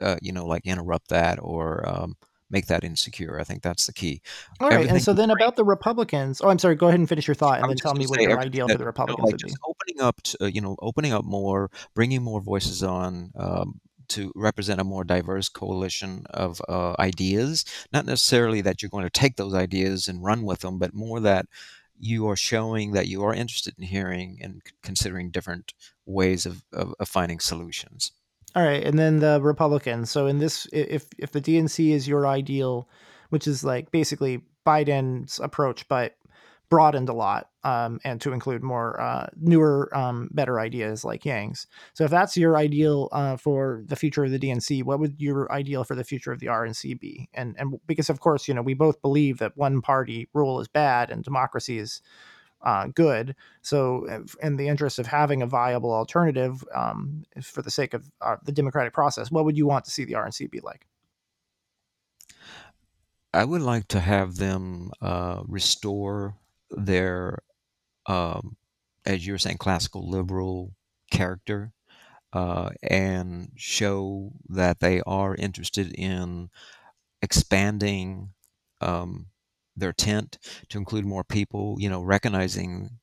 uh, you know, like interrupt that or um, make that insecure. I think that's the key. All right, Everything and so then about the Republicans. Oh, I'm sorry. Go ahead and finish your thought, and then tell me what your ideal for the you know, Republicans like would be. opening up, to, uh, you know, opening up more, bringing more voices on um, to represent a more diverse coalition of uh, ideas. Not necessarily that you're going to take those ideas and run with them, but more that you are showing that you are interested in hearing and considering different ways of, of, of finding solutions. All right, and then the Republicans. So in this, if if the DNC is your ideal, which is like basically Biden's approach, but broadened a lot, um, and to include more uh, newer, um, better ideas like Yang's. So if that's your ideal uh, for the future of the DNC, what would your ideal for the future of the RNC be? And and because of course, you know, we both believe that one party rule is bad and democracy is uh, good. So, in the interest of having a viable alternative, um, for the sake of uh, the democratic process, what would you want to see the RNC be like? I would like to have them uh, restore their, um, as you were saying, classical liberal character uh, and show that they are interested in expanding um, their tent to include more people, you know, recognizing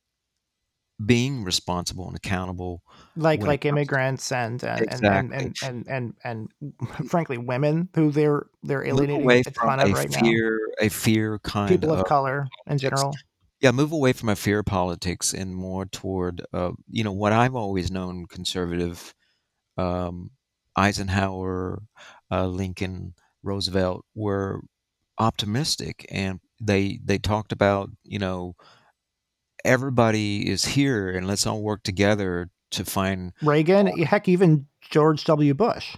being responsible and accountable Like like immigrants and and and and and and, and, and frankly women who they're they're alienating away a from a right now. fear a fear kind People of of color in general. Yeah, move away from a fear politics and more toward, uh, you know, what I've always known conservative, um, Eisenhower, uh, Lincoln, Roosevelt were optimistic, and they they talked about, you know, everybody is here, and let's all work together to find Reagan, heck, even George W. Bush.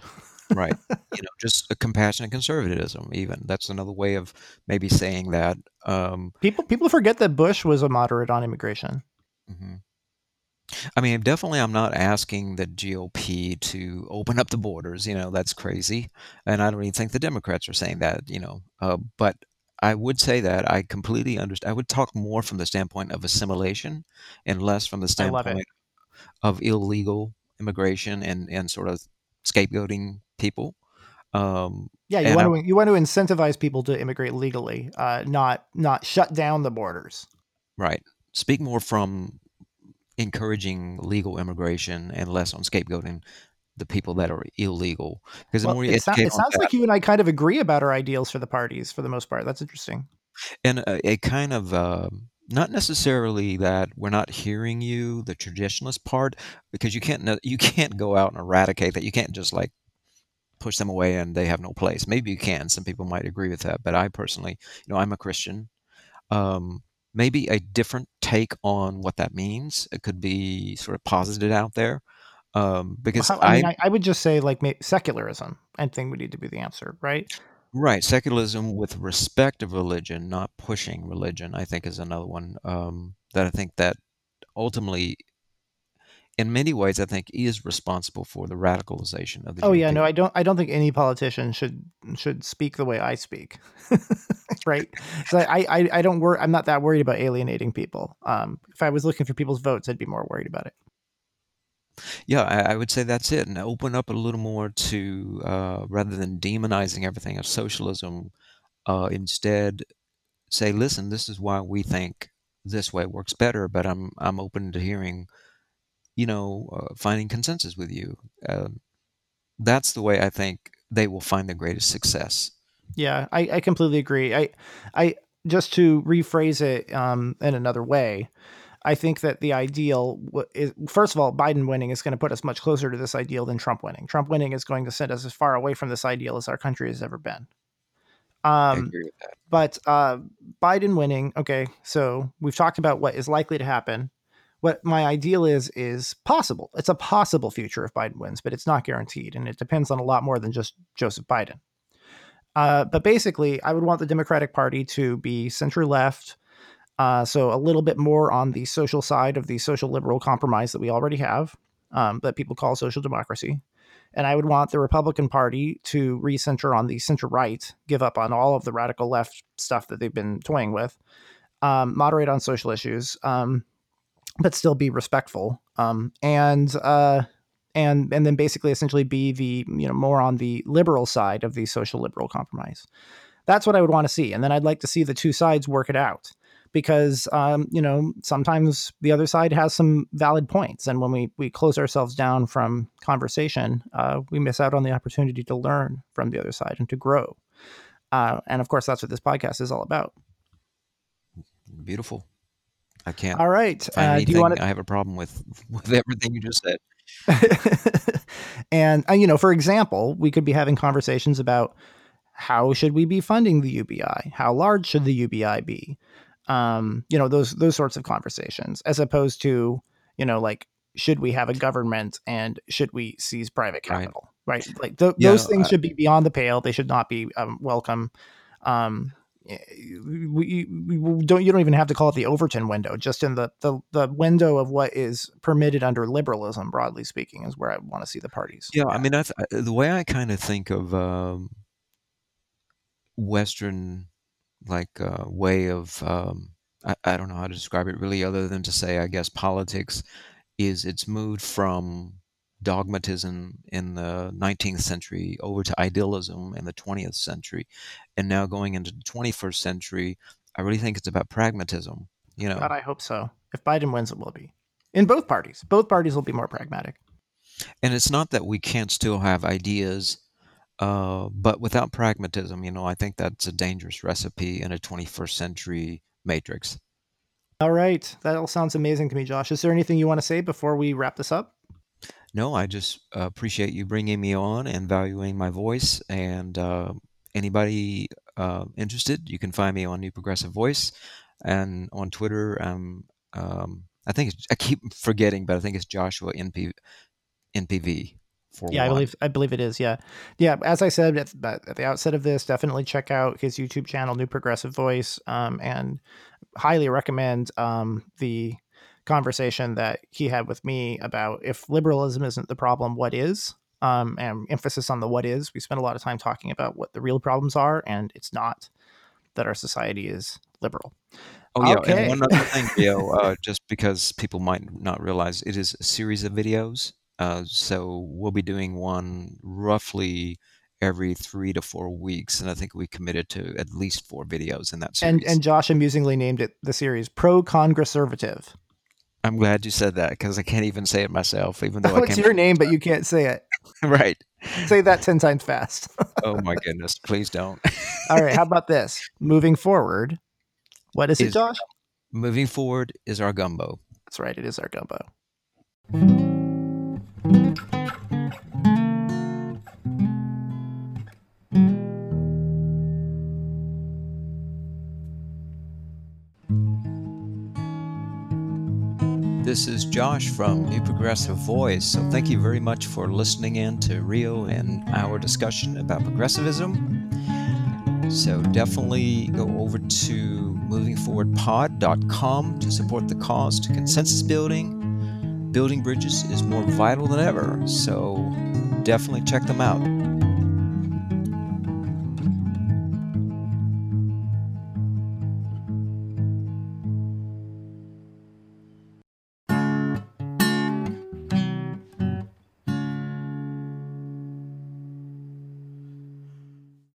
right, [LAUGHS] you know, just a compassionate conservatism. Even that's another way of maybe saying that. Um, People people forget that Bush was a moderate on immigration. mhm. I mean, definitely, I'm not asking the GOP to open up the borders. You know, that's crazy, and I don't even think the Democrats are saying that. You know, uh, but I would say that I completely understand. I would talk more from the standpoint of assimilation, and less from the I love it. standpoint of illegal immigration and and sort of scapegoating people. Um, Yeah, you and I, want to you want to incentivize people to immigrate legally, uh, not not shut down the borders. right, speak more from encouraging legal immigration and less on scapegoating the people that are illegal. Because Well, it, it sounds that, like you and I kind of agree about our ideals for the parties for the most part. That's interesting. and a, a kind of um not necessarily that we're not hearing you, the traditionalist part, because you can't you can't go out and eradicate that. You can't just like push them away and they have no place. Maybe you can. Some people might agree with that, but I personally, you know, I'm a Christian. Um, maybe a different take on what that means. It could be sort of posited out there. Um, Well, because how, I I mean, I, I would just say like secularism. I think would need to be the answer, right? Right, secularism with respect of religion, not pushing religion, I think is another one um, that I think that ultimately, in many ways, I think is responsible for the radicalization of the Oh yeah, GOP. no, I don't. I don't think any politician should should speak the way I speak, [LAUGHS] right? [LAUGHS] So I, I, I don't worry. I'm not that worried about alienating people. Um, if I was looking for people's votes, I'd be more worried about it. Yeah, I, I would say that's it, and open up a little more to uh, rather than demonizing everything of socialism. Uh, instead, say, listen, this is why we think this way works better, but I'm I'm open to hearing, you know, uh, finding consensus with you. Um that's the way I think they will find the greatest success. Yeah, I, I completely agree. I, I just to rephrase it um, in another way. I think that the ideal is first of all, Biden winning is going to put us much closer to this ideal than Trump winning. Trump winning is going to send us as far away from this ideal as our country has ever been. Um, agree with that. but uh, Biden winning, okay, so we've talked about what is likely to happen. What my ideal is is possible. It's a possible future if Biden wins, but it's not guaranteed, and it depends on a lot more than just Joseph Biden. Uh, but basically, I would want the Democratic Party to be center left, uh, so a little bit more on the social side of the social liberal compromise that we already have, um, that people call social democracy. And I would want the Republican Party to recenter on the center right, give up on all of the radical left stuff that they've been toying with, um, moderate on social issues, um, but still be respectful, um, and uh, and and then basically essentially be the you know more on the liberal side of the social liberal compromise. That's what I would want to see, and then I'd like to see the two sides work it out because um, you know sometimes the other side has some valid points, and when we we close ourselves down from conversation, uh, we miss out on the opportunity to learn from the other side and to grow. Uh, and of course, that's what this podcast is all about. Beautiful. I can't All right, uh, do you want I have a problem with [LAUGHS] with everything you just said. [LAUGHS] and uh, you know, for example, we could be having conversations about how should we be funding the UBI? How large should the UBI be? Um, you know, those those sorts of conversations, as opposed to you know, like should we have a government and should we seize private capital? Right, like th- Yeah, those things I- should be beyond the pale. They should not be um, welcome. Um, we, we, we don't you don't even have to call it the Overton window. Just in the, the the window of what is permitted under liberalism, broadly speaking, is where I want to see the parties. Yeah, I mean that's I- the way I kind of think of um, Western like uh, way of um, I, I don't know how to describe it really, other than to say I guess politics is it's moved from dogmatism in the 19th century over to idealism in the 20th century, and now going into the 21st century, I really think it's about pragmatism. You know, God, I hope so. If Biden wins, it will be in both parties. Both parties will be more pragmatic. and it's not that we can't still have ideas uh, but without pragmatism you know i think that's a dangerous recipe in a 21st century matrix All right, that all sounds amazing to me, Josh. Is there anything you want to say before we wrap this up? no i just uh, appreciate you bringing me on and valuing my voice and uh, anybody uh, interested you can find me on new progressive voice and on twitter um, um, i think it's, i keep forgetting but i think it's joshua np npv for Yeah, I believe I believe it is. Yeah, yeah. As I said at, at the outset of this, definitely check out his YouTube channel, New Progressive Voice, um, and highly recommend um, the conversation that he had with me about if liberalism isn't the problem, what is? Um, and emphasis on the what is. We spent a lot of time talking about what the real problems are, and it's not that our society is liberal. Oh yeah, Okay. and one other thing, Leo, [LAUGHS] uh, just because people might not realize, it is a series of videos. Uh, so we'll be doing one roughly every three to four weeks, and I think we committed to at least four videos in that series. And and Josh amusingly named it the series Pro Conservative. I'm glad you said that because I can't even say it myself, even though [LAUGHS] I It's your name, but you [LAUGHS] can't say it. right. Say that ten times fast. Oh my [LAUGHS] goodness! Please don't. All right, how about this? Moving forward, what is it, Josh? Moving forward is our gumbo. That's right, it is our gumbo. This is Josh from New Progressive Voice. So thank you very much for listening in to Rio and our discussion about progressivism. So definitely go over to movingforwardpod.com to support the cause to consensus building. Building bridges is more vital than ever. So definitely check them out.